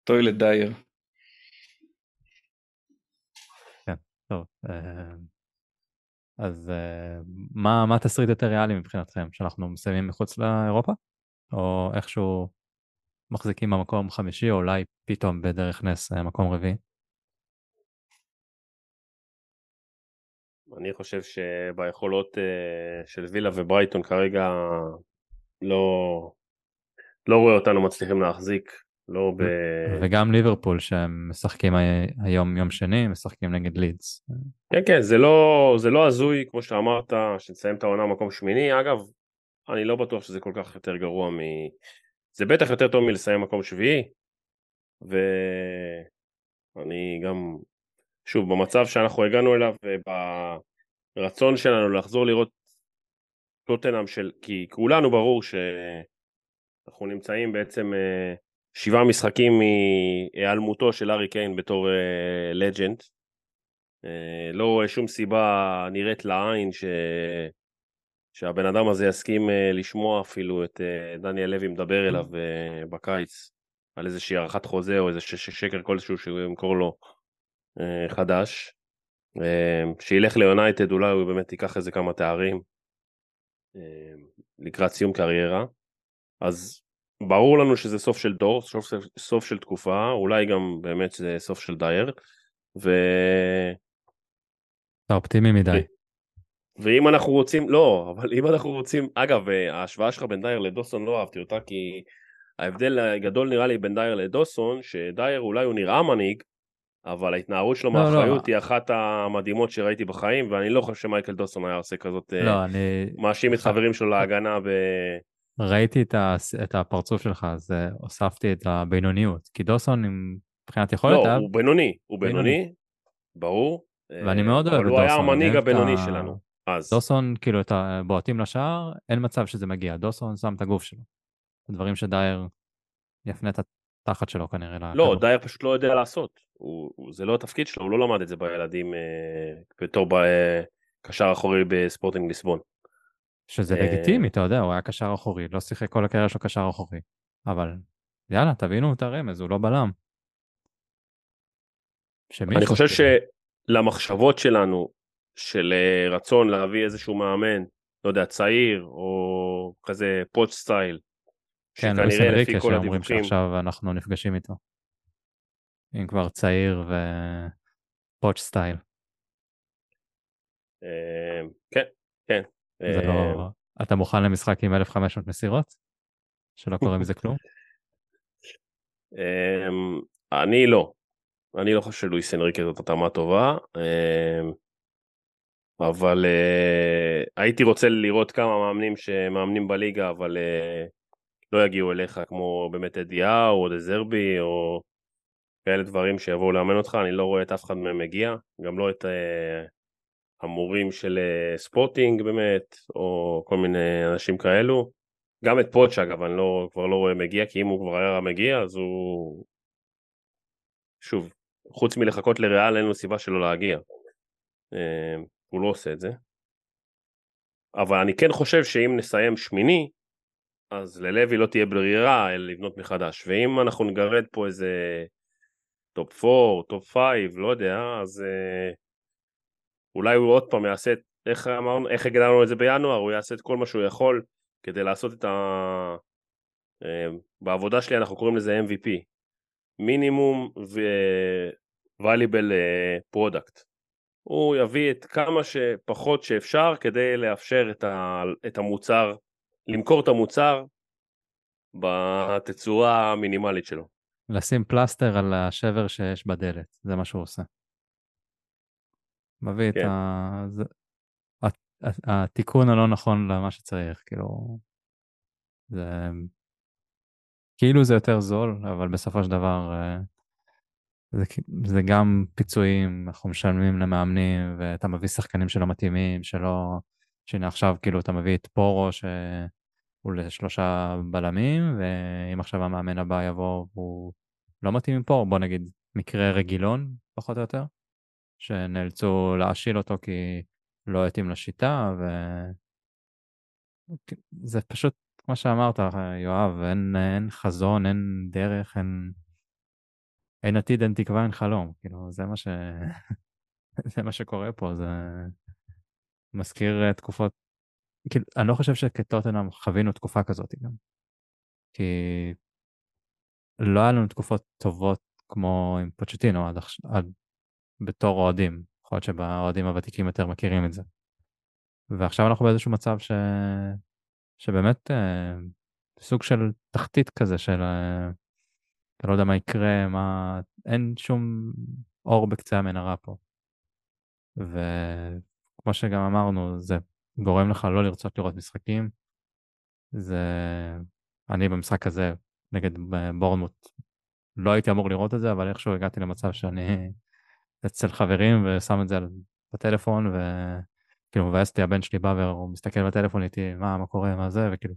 טוילט דייר. טוב, אה, אז אה, מה מה התסריט יותר ריאלי מבחינתכם? שאנחנו מסיימים מחוץ לאירופה? או איכשהו מחזיקים במקום חמישי, או אולי פתאום בדרך נס אה, מקום רביעי? אני חושב שביכולות של וילה וברייטון כרגע לא, לא רואה אותנו מצליחים להחזיק, לא ב... וגם ליברפול שהם משחקים הי- היום יום שני, משחקים נגד לידס. כן כן זה לא, זה לא הזוי כמו שאמרת שנסיים את העונה במקום שמיני, אגב אני לא בטוח שזה כל כך יותר גרוע מ... זה בטח יותר טוב מלסיים מקום שביעי, ואני גם, שוב, במצב שאנחנו הגענו אליו, וברצון שלנו לחזור לראות טוטנאם של, כי כולנו ברור שאנחנו נמצאים בעצם אה, שבעה משחקים מהיעלמותו של ארי קיין בתור לג'נד. אה, לא רואה שום סיבה נראית לעין ש... שהבן אדם הזה יסכים אה, לשמוע אפילו את דניאל לוי מדבר אליו בקיץ על איזושהי הארכת חוזה או איזה שקר כלשהו שהוא ימכור לו חדש. שילך ליונייטד אולי הוא באמת ייקח איזה כמה תארים. לקראת סיום קריירה, אז ברור לנו שזה סוף של דור, סוף, סוף של תקופה, אולי גם באמת זה סוף של דייר, ו... אתה אופטימי מדי. ואם אנחנו רוצים, לא, אבל אם אנחנו רוצים, אגב, ההשוואה שלך בין דייר לדוסון לא אהבתי אותה, כי ההבדל הגדול נראה לי בין דייר לדוסון, שדייר אולי הוא נראה מנהיג, אבל ההתנערות שלו לא. מהאחריות לא. היא אחת המדהימות שראיתי בחיים, ואני לא חושב שמייקל דוסון היה עושה כזאת, אה, לא, אני... מאשים את חברים שלו להגנה ב... ראיתי את, ה... את הפרצוף שלך, אז אה, הוספתי את הבינוניות, כי דוסון מבחינת יכולת... לא, הוא בינוני, הוא בינוני, ברור. ואני מאוד אוהב את דוסון. אבל הוא היה המנהיג הבינוני שלנו, אז. דוסון, כאילו, את הבועטים לשער, אין מצב שזה מגיע. דוסון שם את הגוף שלו. דברים שדייר יפנה את התחת שלו כנראה. לא, דייר פשוט לא יודע לעשות. הוא, הוא, זה לא התפקיד שלו, הוא לא למד את זה בילדים אה, בתור אה, קשר אחורי בספורטינג ליסבון. שזה אה... לגיטימי, אתה יודע, הוא היה קשר אחורי, לא שיחק כל הקריירה שלו קשר אחורי. אבל יאללה, תבינו את הרמז, הוא לא בלם. אני חושב שלמחשבות שלנו, של אה, רצון להביא איזשהו מאמן, לא יודע, צעיר, או כזה פוץ' סטייל, כן, לואיס אנריקה שאומרים שעכשיו אנחנו נפגשים איתו. אם כבר צעיר ופוץ' סטייל. אמ, כן, כן. זה לא... אמ. אתה מוכן למשחק עם 1500 מסירות? שלא קורה מזה כלום? אמ, אני לא. אני לא חושב שלואיס אנריקה זאת התאמה טובה. אבל uh, הייתי רוצה לראות כמה מאמנים שמאמנים בליגה, אבל uh, לא יגיעו אליך כמו באמת אדיהו או דזרבי או כאלה דברים שיבואו לאמן אותך, אני לא רואה את אף אחד מהם מגיע, גם לא את uh, המורים של uh, ספורטינג באמת, או כל מיני אנשים כאלו. גם את פוטש אגב, אני לא, כבר לא רואה מגיע, כי אם הוא כבר היה מגיע אז הוא... שוב, חוץ מלחכות לריאל אין לו סיבה שלא להגיע. Uh, הוא לא עושה את זה. אבל אני כן חושב שאם נסיים שמיני, אז ללוי לא תהיה ברירה אלא לבנות מחדש. ואם אנחנו נגרד פה איזה top 4, top 5, לא יודע, אז אה, אולי הוא עוד פעם יעשה, איך אמרנו, איך הגדרנו את זה בינואר, הוא יעשה את כל מה שהוא יכול כדי לעשות את ה... אה, בעבודה שלי אנחנו קוראים לזה MVP, minimum valuable אה, product. הוא יביא את כמה שפחות שאפשר כדי לאפשר את, ה, את המוצר, למכור את המוצר בתצורה המינימלית שלו. לשים פלסטר על השבר שיש בדלת, זה מה שהוא עושה. מביא כן. את ה... התיקון הלא נכון למה שצריך, כאילו... זה... כאילו זה יותר זול, אבל בסופו של דבר אה, זה, זה גם פיצויים, אנחנו משלמים למאמנים, ואתה מביא שחקנים שלא מתאימים, שלא... שהנה עכשיו כאילו אתה מביא את פורו שהוא לשלושה בלמים, ואם עכשיו המאמן הבא יבוא והוא לא מתאים עם פורו, בוא נגיד מקרה רגילון פחות או יותר, שנאלצו להשיל אותו כי לא התאים לשיטה, וזה פשוט, כמו שאמרת, יואב, אין, אין חזון, אין דרך, אין... אין עתיד, אין תקווה, אין חלום. כאילו, זה מה ש... זה מה שקורה פה, זה מזכיר אה, תקופות... כאילו, אני לא חושב שכטוטנאם חווינו תקופה כזאת גם. כי לא היה לנו תקופות טובות כמו עם פוצ'טינו עד, עד בתור אוהדים. יכול להיות שבאוהדים הוותיקים יותר מכירים את זה. ועכשיו אנחנו באיזשהו מצב ש... שבאמת אה, סוג של תחתית כזה של אה, אתה לא יודע מה יקרה, מה... אין שום אור בקצה המנהרה פה. וכמו שגם אמרנו, זה גורם לך לא לרצות לראות משחקים, זה... אני במשחק הזה נגד בורנמוט לא הייתי אמור לראות את זה, אבל איכשהו הגעתי למצב שאני אצל חברים ושם את זה בטלפון, וכאילו מבאס אותי הבן שלי בא והוא מסתכל בטלפון איתי, מה, מה קורה, מה זה, וכאילו...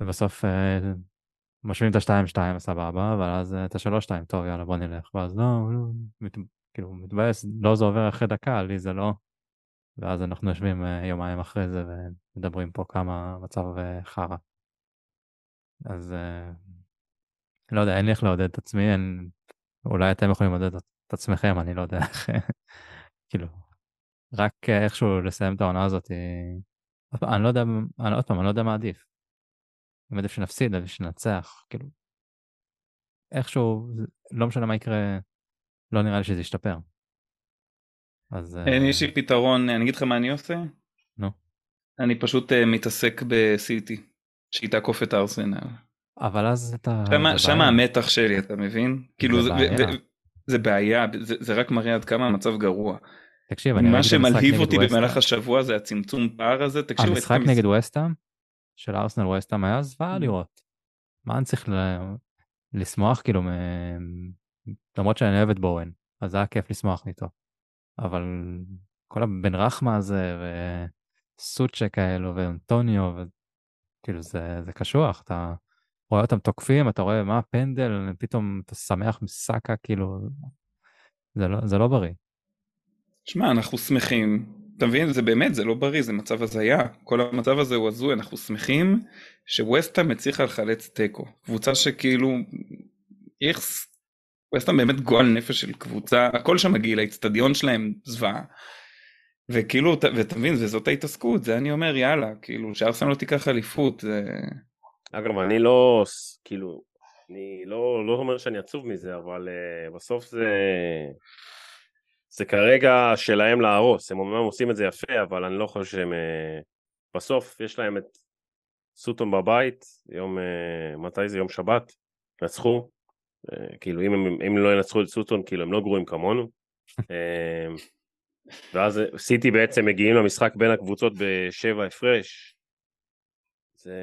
ובסוף אה, משווים את השתיים שתיים סבבה, אבל אז את השלוש שתיים, טוב יאללה בוא נלך, ואז לא, לא, מת, כאילו מתבאס, לא זה עובר אחרי דקה, לי זה לא. ואז אנחנו יושבים אה, יומיים אחרי זה ומדברים פה כמה מצב אה, חרא. אז לא יודע, אין לי איך לעודד את עצמי, אין... אולי אתם יכולים לעודד את עצמכם, אני לא יודע איך, כאילו, רק איכשהו לסיים את העונה הזאת, אני לא יודע, אני, עוד פעם, אני לא יודע מה עדיף. אם עדיף שנפסיד, עדיף שננצח, כאילו, איכשהו, לא משנה מה יקרה, לא נראה לי שזה ישתפר. אז... אין, יש לי פתרון, אני אגיד לך מה אני עושה? נו. אני פשוט uh, מתעסק בסיטי, שהיא תעקוף את הארסנל. אבל אז אתה... שמה, שמה המתח שלי, אתה מבין? כאילו, זה בעיה. זה, זה זה, זה רק מראה עד כמה המצב גרוע. תקשיב, אני מה שמלהיב אותי במהלך השבוע זה הצמצום פער הזה, תקשיב. המשחק נגד ווסטהאם, של ארסנל ווסטהאם היה זוועה mm. לראות. מה אני צריך לשמוח כאילו, למרות שאני אוהב את בורן, אז היה כיף לשמוח איתו. אבל כל הבן רחמה הזה, וסוצ'ה כאלו, ואנטוניו, כאילו זה, זה קשוח, אתה רואה אותם תוקפים, אתה רואה מה הפנדל, פתאום אתה שמח מסאקה, כאילו, זה לא, זה לא בריא. שמע, אנחנו שמחים, אתה מבין? זה באמת, זה לא בריא, זה מצב הזיה. כל המצב הזה הוא הזוי, אנחנו שמחים שווסטהאם הצליחה לחלץ תיקו. קבוצה שכאילו, איכס, ווסטהאם באמת גועל נפש של קבוצה, הכל שם מגעיל, האיצטדיון שלהם זוועה. וכאילו, ואתה מבין, וזאת ההתעסקות, זה אני אומר, יאללה, כאילו, שארסן לא תיקח אליפות, זה... אגב, אני לא, כאילו, אני לא, לא אומר שאני עצוב מזה, אבל uh, בסוף זה, זה כרגע שלהם להרוס, הם אומנם עושים את זה יפה, אבל אני לא חושב שהם, uh, בסוף יש להם את סוטון בבית, יום, uh, מתי זה? יום שבת, נצחו, uh, כאילו אם הם, אם לא ינצחו את סוטון, כאילו הם לא גרועים כמונו, uh, ואז סיטי בעצם מגיעים למשחק בין הקבוצות בשבע הפרש, זה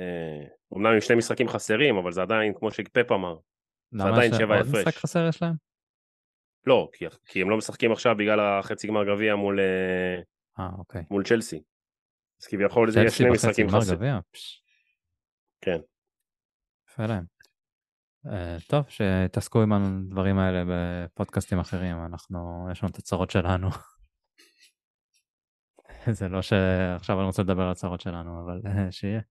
אומנם עם שני משחקים חסרים, אבל זה עדיין, כמו שפפ אמר, זה עדיין שבע הפרש. למה עוד משחק חסר יש להם? לא, כי, כי הם לא משחקים עכשיו בגלל החצי גמר גביע מול, אה, אה אוקיי. מול צ'לסי. אז כביכול זה יהיה שני משחקים חסרים. כן. יפה להם. Uh, טוב, שתעסקו עם הדברים האלה בפודקאסטים אחרים, אנחנו, יש לנו את הצרות שלנו. זה לא שעכשיו אני רוצה לדבר על הצרות שלנו, אבל שיהיה.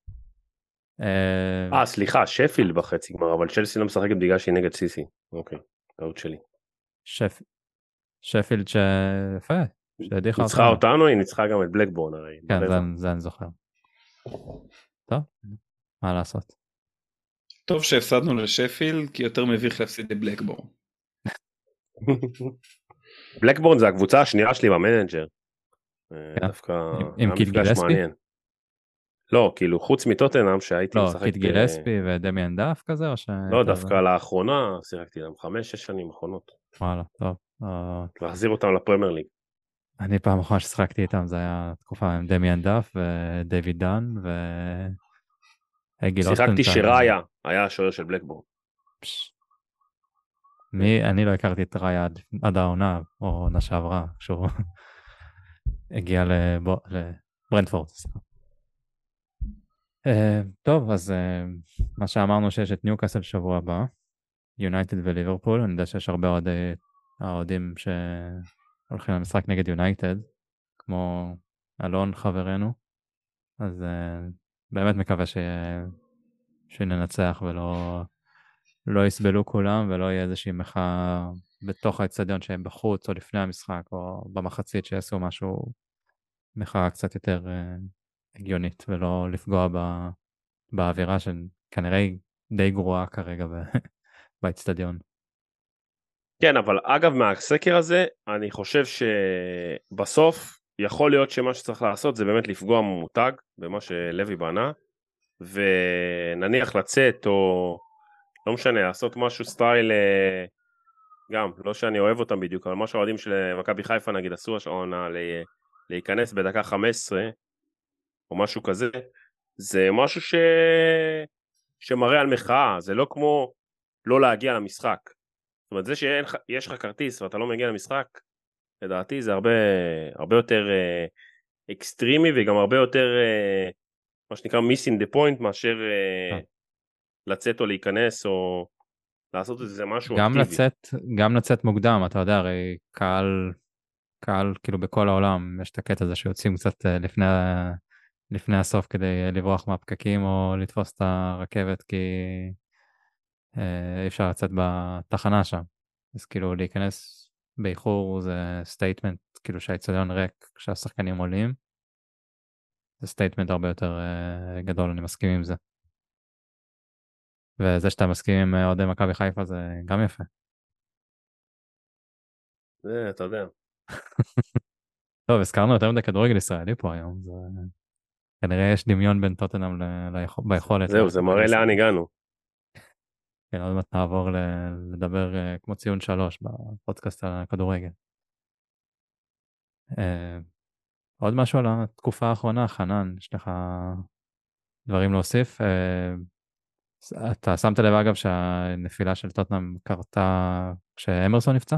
אה, אה, סליחה, שפילד בחצי גמר, אבל צ'לסי לא משחקת בגלל שהיא נגד סיסי. אוקיי, טעות שלי. שפ... שפילד שיפה, שהדיחה ניצחה אותנו, היא ניצחה גם את בלקבורן הרי. כן, זה, זה אני זוכר. טוב, מה לעשות. טוב שהפסדנו לשפילד, כי יותר מביך להפסיד לבלקבורן. בלקבורן זה הקבוצה השנייה שלי במנג'ר. אה, כן. דווקא עם קית' גילספי? לא, כאילו חוץ מטוטנאם שהייתי לא, משחק... לא, קית' גילספי ודמיאן דף כזה או ש... לא, דווקא לאחרונה שיחקתי להם חמש, שש שנים אחרונות. וואלה, טוב. אה, להחזיר אותם לפרמייר ליג. אני פעם אחרונה ששיחקתי איתם זה היה תקופה עם דמיאן דף ודייוויד דן ו... שיחקתי שראיה היה השוער של בלקבורן. מי, אני לא הכרתי את ראיה עד, עד העונה או עונה שעברה כשהוא הגיע לברנדפורד. Uh, טוב, אז uh, מה שאמרנו שיש את ניוקאסל שבוע הבא, יונייטד וליברפול, אני יודע שיש הרבה אוהדי, אוהדים שהולכים למשחק נגד יונייטד, כמו אלון חברנו, אז uh, באמת מקווה ש... שננצח ולא לא יסבלו כולם ולא יהיה איזושהי מחאה בתוך האצטדיון שהם בחוץ או לפני המשחק או במחצית שיעשו משהו, מחאה קצת יותר uh, הגיונית ולא לפגוע ב... באווירה שכנראה די גרועה כרגע באצטדיון. כן, אבל אגב מהסקר הזה, אני חושב שבסוף יכול להיות שמה שצריך לעשות זה באמת לפגוע ממותג במה שלוי בנה, ונניח לצאת או לא משנה, לעשות משהו סטייל, אה, גם, לא שאני אוהב אותם בדיוק, אבל מה שהאוהדים של מכבי חיפה נגיד עשו השעונה, להיכנס בדקה 15 או משהו כזה, זה משהו ש... שמראה על מחאה, זה לא כמו לא להגיע למשחק. זאת אומרת, זה שיש לך כרטיס ואתה לא מגיע למשחק, לדעתי זה הרבה, הרבה יותר אה, אקסטרימי וגם הרבה יותר אה, מה שנקרא missing the point מאשר אה, אה. לצאת או להיכנס או לעשות איזה משהו גם אקטיבי. לצאת, גם לצאת מוקדם, אתה יודע, הרי קהל, קהל כאילו בכל העולם, יש את הקטע הזה שיוצאים קצת אה, לפני, לפני הסוף כדי לברוח מהפקקים או לתפוס את הרכבת כי אי אפשר לצאת בתחנה שם. אז כאילו להיכנס באיחור זה statement, כאילו שהאיצטדיון ריק כשהשחקנים עולים. זה statement הרבה יותר אה, גדול, אני מסכים עם זה. וזה שאתה מסכים עם אה, אוהדי מכבי חיפה זה גם יפה. זה, אתה יודע. טוב, הזכרנו יותר מדי כדורגל ישראלי פה היום, זה... כנראה יש דמיון בין טוטנאם ביכולת. זהו, זה מראה לאן הגענו. כן, עוד מעט נעבור לדבר uh, כמו ציון שלוש בפודקאסט על הכדורגל. Uh, עוד משהו על התקופה האחרונה, חנן, יש לך דברים להוסיף? Uh, אתה שמת לב אגב שהנפילה של טוטנאם קרתה כשאמרסון נפצע?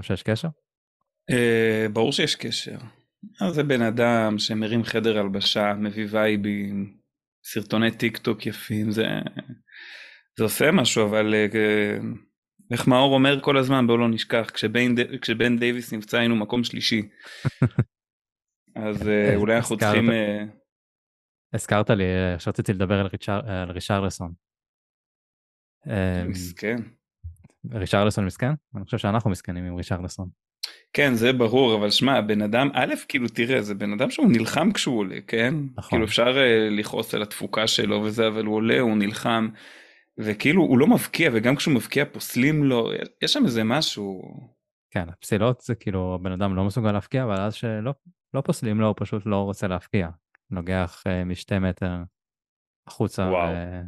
חושב שיש קשר? Uh, ברור שיש קשר. זה בן אדם שמרים חדר הלבשה, מביא וייבים, סרטוני טיק טוק יפים, זה, זה עושה משהו, אבל אה, איך מאור אומר כל הזמן, בואו לא נשכח, כשבן, כשבן דייוויס נפצע היינו מקום שלישי. אז אה, אולי אנחנו צריכים... אה, הזכרת לי, שרציתי לדבר על, ריצ'ר, על ריצ'רליסון. מסכן. ריצ'רליסון מסכן? אני חושב שאנחנו מסכנים עם ריצ'רליסון. כן זה ברור אבל שמע בן אדם א' כאילו תראה זה בן אדם שהוא נלחם כשהוא עולה כן נכון. כאילו אפשר uh, לכעוס על התפוקה שלו וזה אבל הוא עולה הוא נלחם וכאילו הוא לא מבקיע וגם כשהוא מבקיע פוסלים לו יש שם איזה משהו. כן הפסילות זה כאילו הבן אדם לא מסוגל להפקיע אבל אז שלא לא פוסלים לו הוא פשוט לא רוצה להפקיע נוגח uh, משתי מטר החוצה. וואו. ו...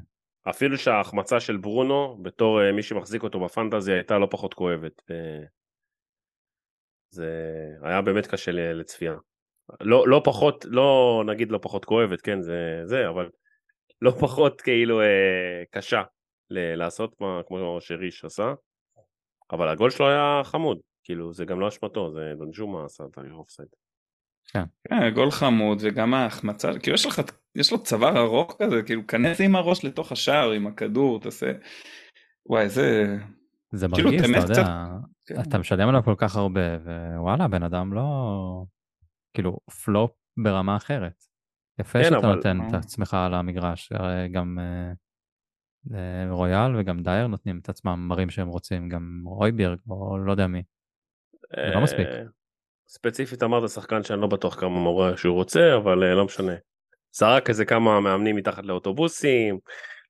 אפילו שההחמצה של ברונו בתור uh, מי שמחזיק אותו בפנטזיה הייתה לא פחות כואבת. זה היה באמת קשה לצפייה. לא, לא פחות, לא נגיד לא פחות כואבת, כן, זה, זה, אבל לא פחות כאילו אה, קשה ל- לעשות מה, כמו שריש עשה, אבל הגול שלו היה חמוד, כאילו זה גם לא אשמתו, זה דונג'ומה עשה את האופסייד. כן. כן, גול חמוד וגם ההחמצה, כאילו יש לך, יש לו צוואר ארוך כזה, כאילו כנס עם הראש לתוך השער עם הכדור, תעשה, וואי זה, זה כאילו, מרגיז, אתה יודע, כן. אתה משלם עליו כל כך הרבה, ווואלה, בן אדם לא... כאילו, פלופ ברמה אחרת. יפה כן, שאתה אבל... נותן את עצמך על המגרש, הרי גם אה, אה, רויאל וגם דייר נותנים את עצמם, מראים שהם רוצים, גם רויבירג או לא יודע מי. זה לא מספיק. אה, ספציפית אמרת שחקן שאני לא בטוח כמה מורה שהוא רוצה, אבל לא משנה. זרק איזה כמה מאמנים מתחת לאוטובוסים,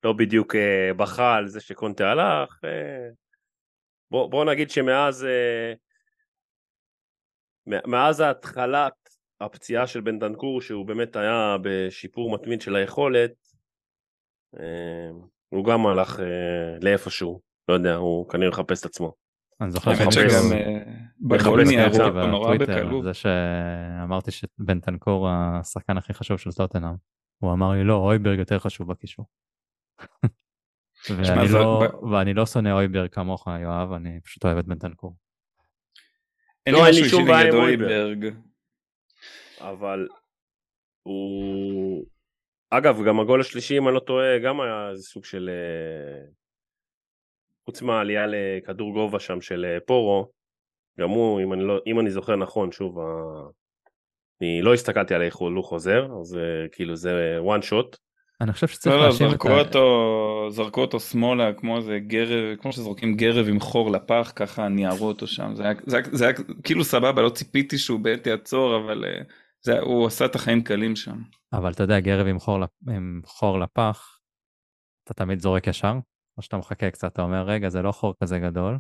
לא בדיוק בכה על זה שקונטה הלך, בוא, בוא נגיד שמאז אה, מאז ההתחלת הפציעה של בן דנקור שהוא באמת היה בשיפור מתמיד של היכולת אה, הוא גם הלך אה, לאיפשהו לא יודע הוא כנראה מחפש את עצמו. אני זוכר שגם בגול ניירו נורא בקלות. זה שאמרתי שבן תנקור השחקן הכי חשוב של טוטנאם הוא אמר לי לא אויברג יותר חשוב בקישור. ואני, לא, ואני לא שונא אויברג כמוך, יואב, אני פשוט אוהב את בנטנקור. אין לא, לי שום בעיה עם אויברג. אבל הוא... אגב, גם הגול השלישי, אם אני לא טועה, גם היה איזה סוג של... אה, חוץ מהעלייה לכדור גובה שם של אה, פורו, גם הוא, אם אני, לא, אם אני זוכר נכון, שוב, אני לא הסתכלתי על איך הוא חוזר, אז אה, כאילו זה one shot. אני חושב שצריך לא, לא, זרקו את אותו, ה... זרקו אותו שמאלה כמו איזה גרב, כמו שזורקים גרב עם חור לפח, ככה ניערו אותו שם. זה היה, זה היה, זה היה כאילו סבבה, לא ציפיתי שהוא בעת יעצור, אבל אה, זה, הוא עשה את החיים קלים שם. אבל אתה יודע, גרב עם חור, עם חור לפח, אתה תמיד זורק ישר, או שאתה מחכה קצת, אתה אומר, רגע, זה לא חור כזה גדול,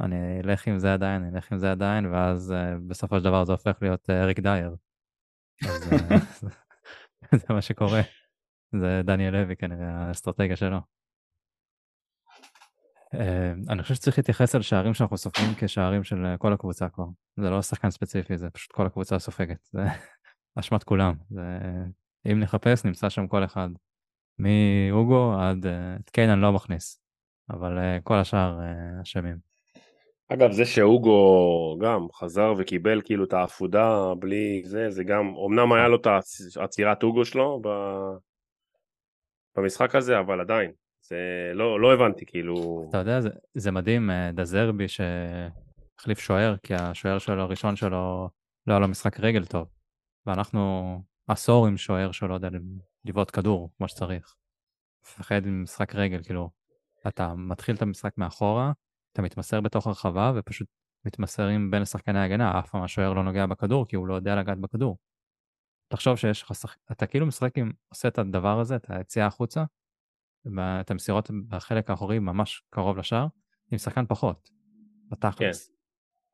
אני אלך עם זה עדיין, אני אלך עם זה עדיין, ואז uh, בסופו של דבר זה הופך להיות uh, אריק דייר. אז, זה מה שקורה. זה דניאל לוי כנראה האסטרטגיה שלו. אה, אני חושב שצריך להתייחס על שערים שאנחנו סופרים כשערים של אה, כל הקבוצה כבר. זה לא שחקן ספציפי, זה פשוט כל הקבוצה סופגת. זה אשמת כולם. זה אם נחפש, נמצא שם כל אחד. מאוגו עד... אה, את קיין אני לא מכניס, אבל כל השאר אשמים. אגב, זה שאוגו גם חזר וקיבל כאילו את העפודה בלי זה, זה גם, אמנם היה לו את העצירת אוגו שלו ב... במשחק הזה, אבל עדיין, זה לא, לא הבנתי כאילו... אתה יודע, זה, זה מדהים, דזרבי שהחליף שוער, כי השוער שלו הראשון שלו לא היה לו משחק רגל טוב, ואנחנו עשור עם שוער שלא יודע לבעוט כדור כמו שצריך. מפחד ממשחק רגל, כאילו, אתה מתחיל את המשחק מאחורה, אתה מתמסר בתוך הרחבה ופשוט מתמסרים בין לשחקני ההגנה, אף פעם השוער לא נוגע בכדור כי הוא לא יודע לגעת בכדור. תחשוב שיש לך שחק... אתה כאילו משחק עם, עושה את הדבר הזה, את היציאה החוצה, את המסירות בחלק האחורי ממש קרוב לשער, עם שחקן פחות, בתכלס. כן.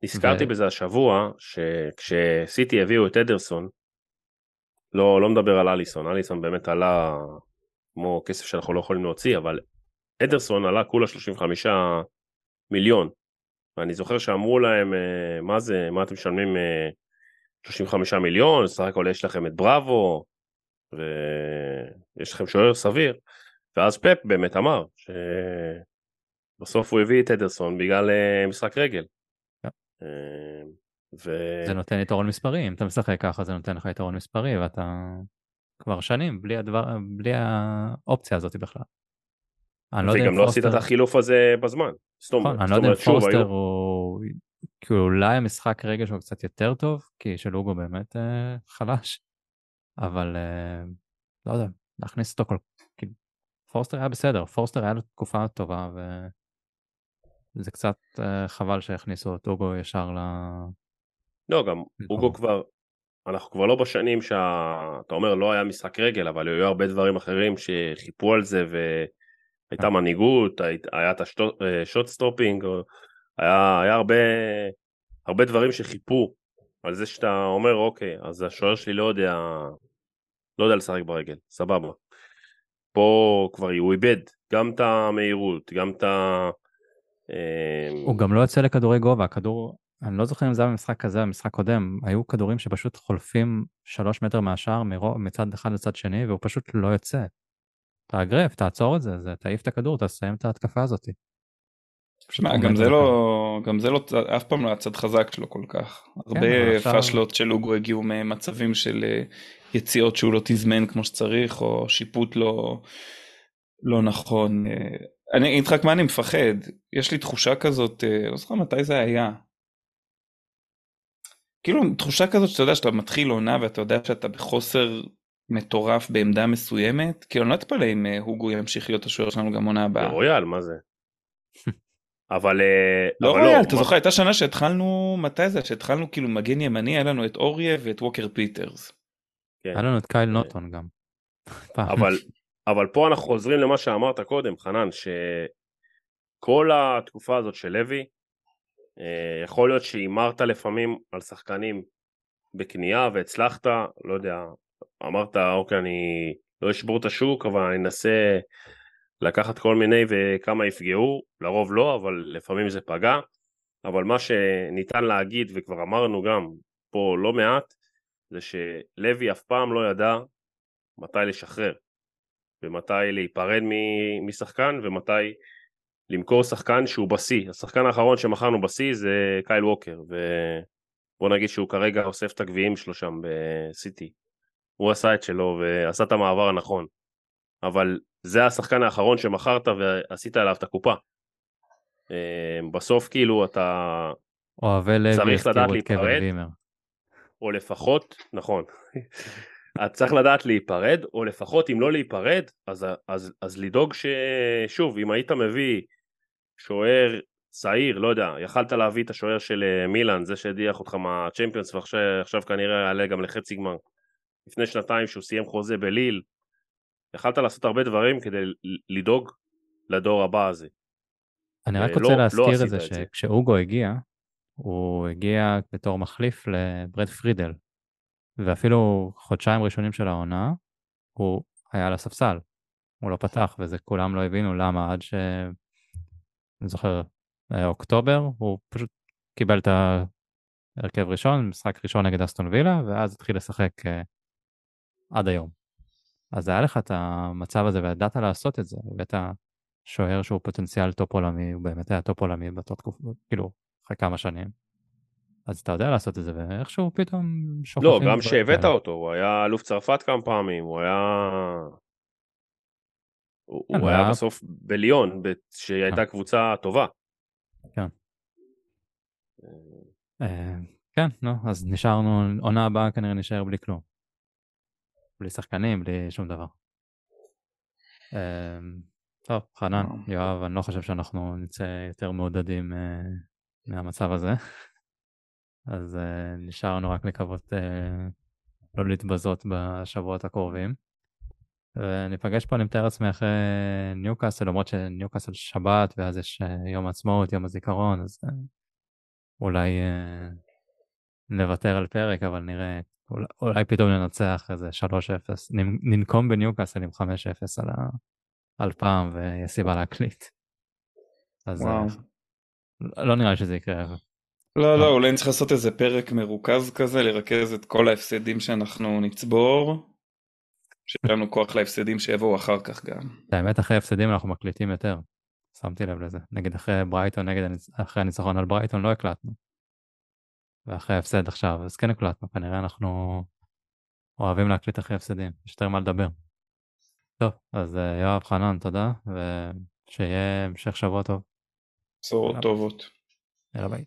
נזכרתי ו... בזה השבוע, שכשסיטי הביאו את אדרסון, לא, לא מדבר על אליסון, אליסון באמת עלה כמו כסף שאנחנו לא יכולים להוציא, אבל אדרסון עלה כולה 35 מיליון. ואני זוכר שאמרו להם, אה, מה זה, מה אתם משלמים 35 אה, מיליון, סך הכל יש לכם את בראבו, ויש לכם שוער סביר. ואז פפ באמת אמר שבסוף הוא הביא את אדרסון בגלל אה, משחק רגל. ו... זה נותן יתרון מספרי, אם אתה משחק ככה זה נותן לך יתרון מספרי ואתה כבר שנים בלי, הדבר, בלי האופציה הזאת בכלל. אני לא יודע אם פורסטר... וגם לא עשית את החילוף הזה בזמן. נכון, אני לא יודע אם פורסטר הוא... כאילו אולי המשחק רגע שלו קצת יותר טוב, כי של הוגו באמת אה, חלש, אבל אה, לא יודע, להכניס אותו כל... כאילו, פורסטר היה בסדר, פורסטר היה לו תקופה טובה וזה קצת אה, חבל שהכניסו את אוגו ישר ל... לא, גם אוגו כבר, אנחנו כבר לא בשנים שאתה אומר לא היה משחק רגל, אבל היו הרבה דברים אחרים שחיפו על זה והייתה מנהיגות, היה את ה shot stopping, היה, היה הרבה, הרבה דברים שחיפו על זה שאתה אומר אוקיי, אז השוער שלי לא יודע, לא יודע לשחק ברגל, סבבה. פה כבר הוא איבד גם את המהירות, גם את ה... הוא גם לא יוצא לכדורי גובה, הכדור אני לא זוכר אם זה היה במשחק כזה או במשחק קודם, היו כדורים שפשוט חולפים שלוש מטר מהשער מצד אחד לצד שני, והוא פשוט לא יוצא. תאגרף, תעצור את זה, זה תעיף את הכדור, תסיים את ההתקפה הזאת. שמע, גם זה לא, גם זה לא, אף פעם לא היה צד חזק שלו כל כך. כן, הרבה עכשיו... פאשלות של אוגו הגיעו ממצבים של אה, יציאות שהוא לא תזמן כמו שצריך, או שיפוט לא, לא נכון. אה, אני אגיד לך מה אני מפחד, יש לי תחושה כזאת, אה, לא זוכר מתי זה היה, כאילו תחושה כזאת שאתה יודע שאתה מתחיל עונה ואתה יודע שאתה בחוסר מטורף בעמדה מסוימת, כאילו אני לא אתפלא אם הוגו ימשיך להיות השוער שלנו גם עונה הבאה. רויאל, מה זה? אבל אה, לא רויאל, אתה זוכר הייתה שנה שהתחלנו, מתי זה? שהתחלנו כאילו מגן ימני, היה לנו את אוריה ואת ווקר פיטרס. כן. היה לנו את קייל נוטון גם. אבל, אבל פה אנחנו חוזרים למה שאמרת קודם, חנן, שכל התקופה הזאת של לוי, אה, יכול להיות שהימרת לפעמים על שחקנים בקנייה והצלחת, לא יודע, אמרת אוקיי אני לא אשבור את השוק אבל אני אנסה לקחת כל מיני וכמה יפגעו, לרוב לא אבל לפעמים זה פגע, אבל מה שניתן להגיד וכבר אמרנו גם פה לא מעט זה שלוי אף פעם לא ידע מתי לשחרר ומתי להיפרד משחקן ומתי למכור שחקן שהוא בשיא, השחקן האחרון שמכרנו בשיא זה קייל ווקר ובוא נגיד שהוא כרגע אוסף את הגביעים שלו שם בסיטי. הוא עשה את שלו ועשה את המעבר הנכון אבל זה השחקן האחרון שמכרת ועשית עליו את הקופה אה, בסוף כאילו אתה צריך לדעת להיפרד או לפחות, נכון את צריך לדעת להיפרד, או לפחות אם לא להיפרד, אז, אז, אז לדאוג ששוב, אם היית מביא שוער צעיר, לא יודע, יכלת להביא את השוער של אה, מילאן, זה שהדיח אותך מהצ'מפיונס ועכשיו כנראה יעלה גם לחצי גמר. לפני שנתיים שהוא סיים חוזה בליל, יכלת לעשות הרבה דברים כדי לדאוג לדור הבא הזה. אני רק אה, רוצה לא, להזכיר לא את זה שכשאוגו הגיע, הוא הגיע בתור מחליף לברד פרידל, ואפילו חודשיים ראשונים של העונה, הוא היה על הספסל, הוא לא פתח, וזה כולם לא הבינו למה עד ש... אני זוכר, אה, אוקטובר, הוא פשוט קיבל את ההרכב ראשון, משחק ראשון נגד אסטון וילה, ואז התחיל לשחק uh, עד היום. אז היה לך את המצב הזה וידעת לעשות את זה, הבאת שוער שהוא פוטנציאל טופ עולמי, הוא באמת היה טופ עולמי באותה תקופה, כאילו, אחרי כמה שנים. אז אתה יודע לעשות את זה, ואיכשהו פתאום שוכחים. לא, גם שהבאת כאלה. אותו, הוא היה אלוף צרפת כמה פעמים, הוא היה... הוא כן, הוא היה היה- בסוף בליון, ב- שהיא הייתה קבוצה טובה. כן. אה, כן, נו, אז נשארנו, עונה הבאה כנראה נשאר בלי כלום. בלי שחקנים, בלי שום דבר. טוב, חנן. יואב, אני לא חושב שאנחנו נצא יותר מעודדים מהמצב הזה. אז נשארנו רק לקוות לא להתבזות בשבועות הקרובים. וניפגש פה, אני מתאר לעצמי, אחרי ניוקאסל, למרות שניוקאסל שבת, ואז יש יום העצמאות, יום הזיכרון, אז אולי נוותר על פרק, אבל נראה, אולי, אולי פתאום ננצח איזה 3-0, נ- ננקום בניוקאסל עם 5-0 על, ה, על פעם, ויש סיבה להקליט. אז אה, וואו. לא נראה לי שזה יקרה. לא, לא, אולי נצטרך לעשות איזה פרק מרוכז כזה, לרכז את כל ההפסדים שאנחנו נצבור. שיהיה לנו כוח להפסדים שיבואו אחר כך גם. האמת, אחרי הפסדים אנחנו מקליטים יותר. שמתי לב לזה. נגיד אחרי ברייטון, נגד. אחרי הניצחון על ברייטון לא הקלטנו. ואחרי ההפסד עכשיו, אז כן הקלטנו. כנראה אנחנו אוהבים להקליט אחרי הפסדים. יש יותר מה לדבר. טוב, אז אה, יואב, חנן, תודה, ושיהיה המשך שבוע טוב. בשורות. טובות. יאללה ביי.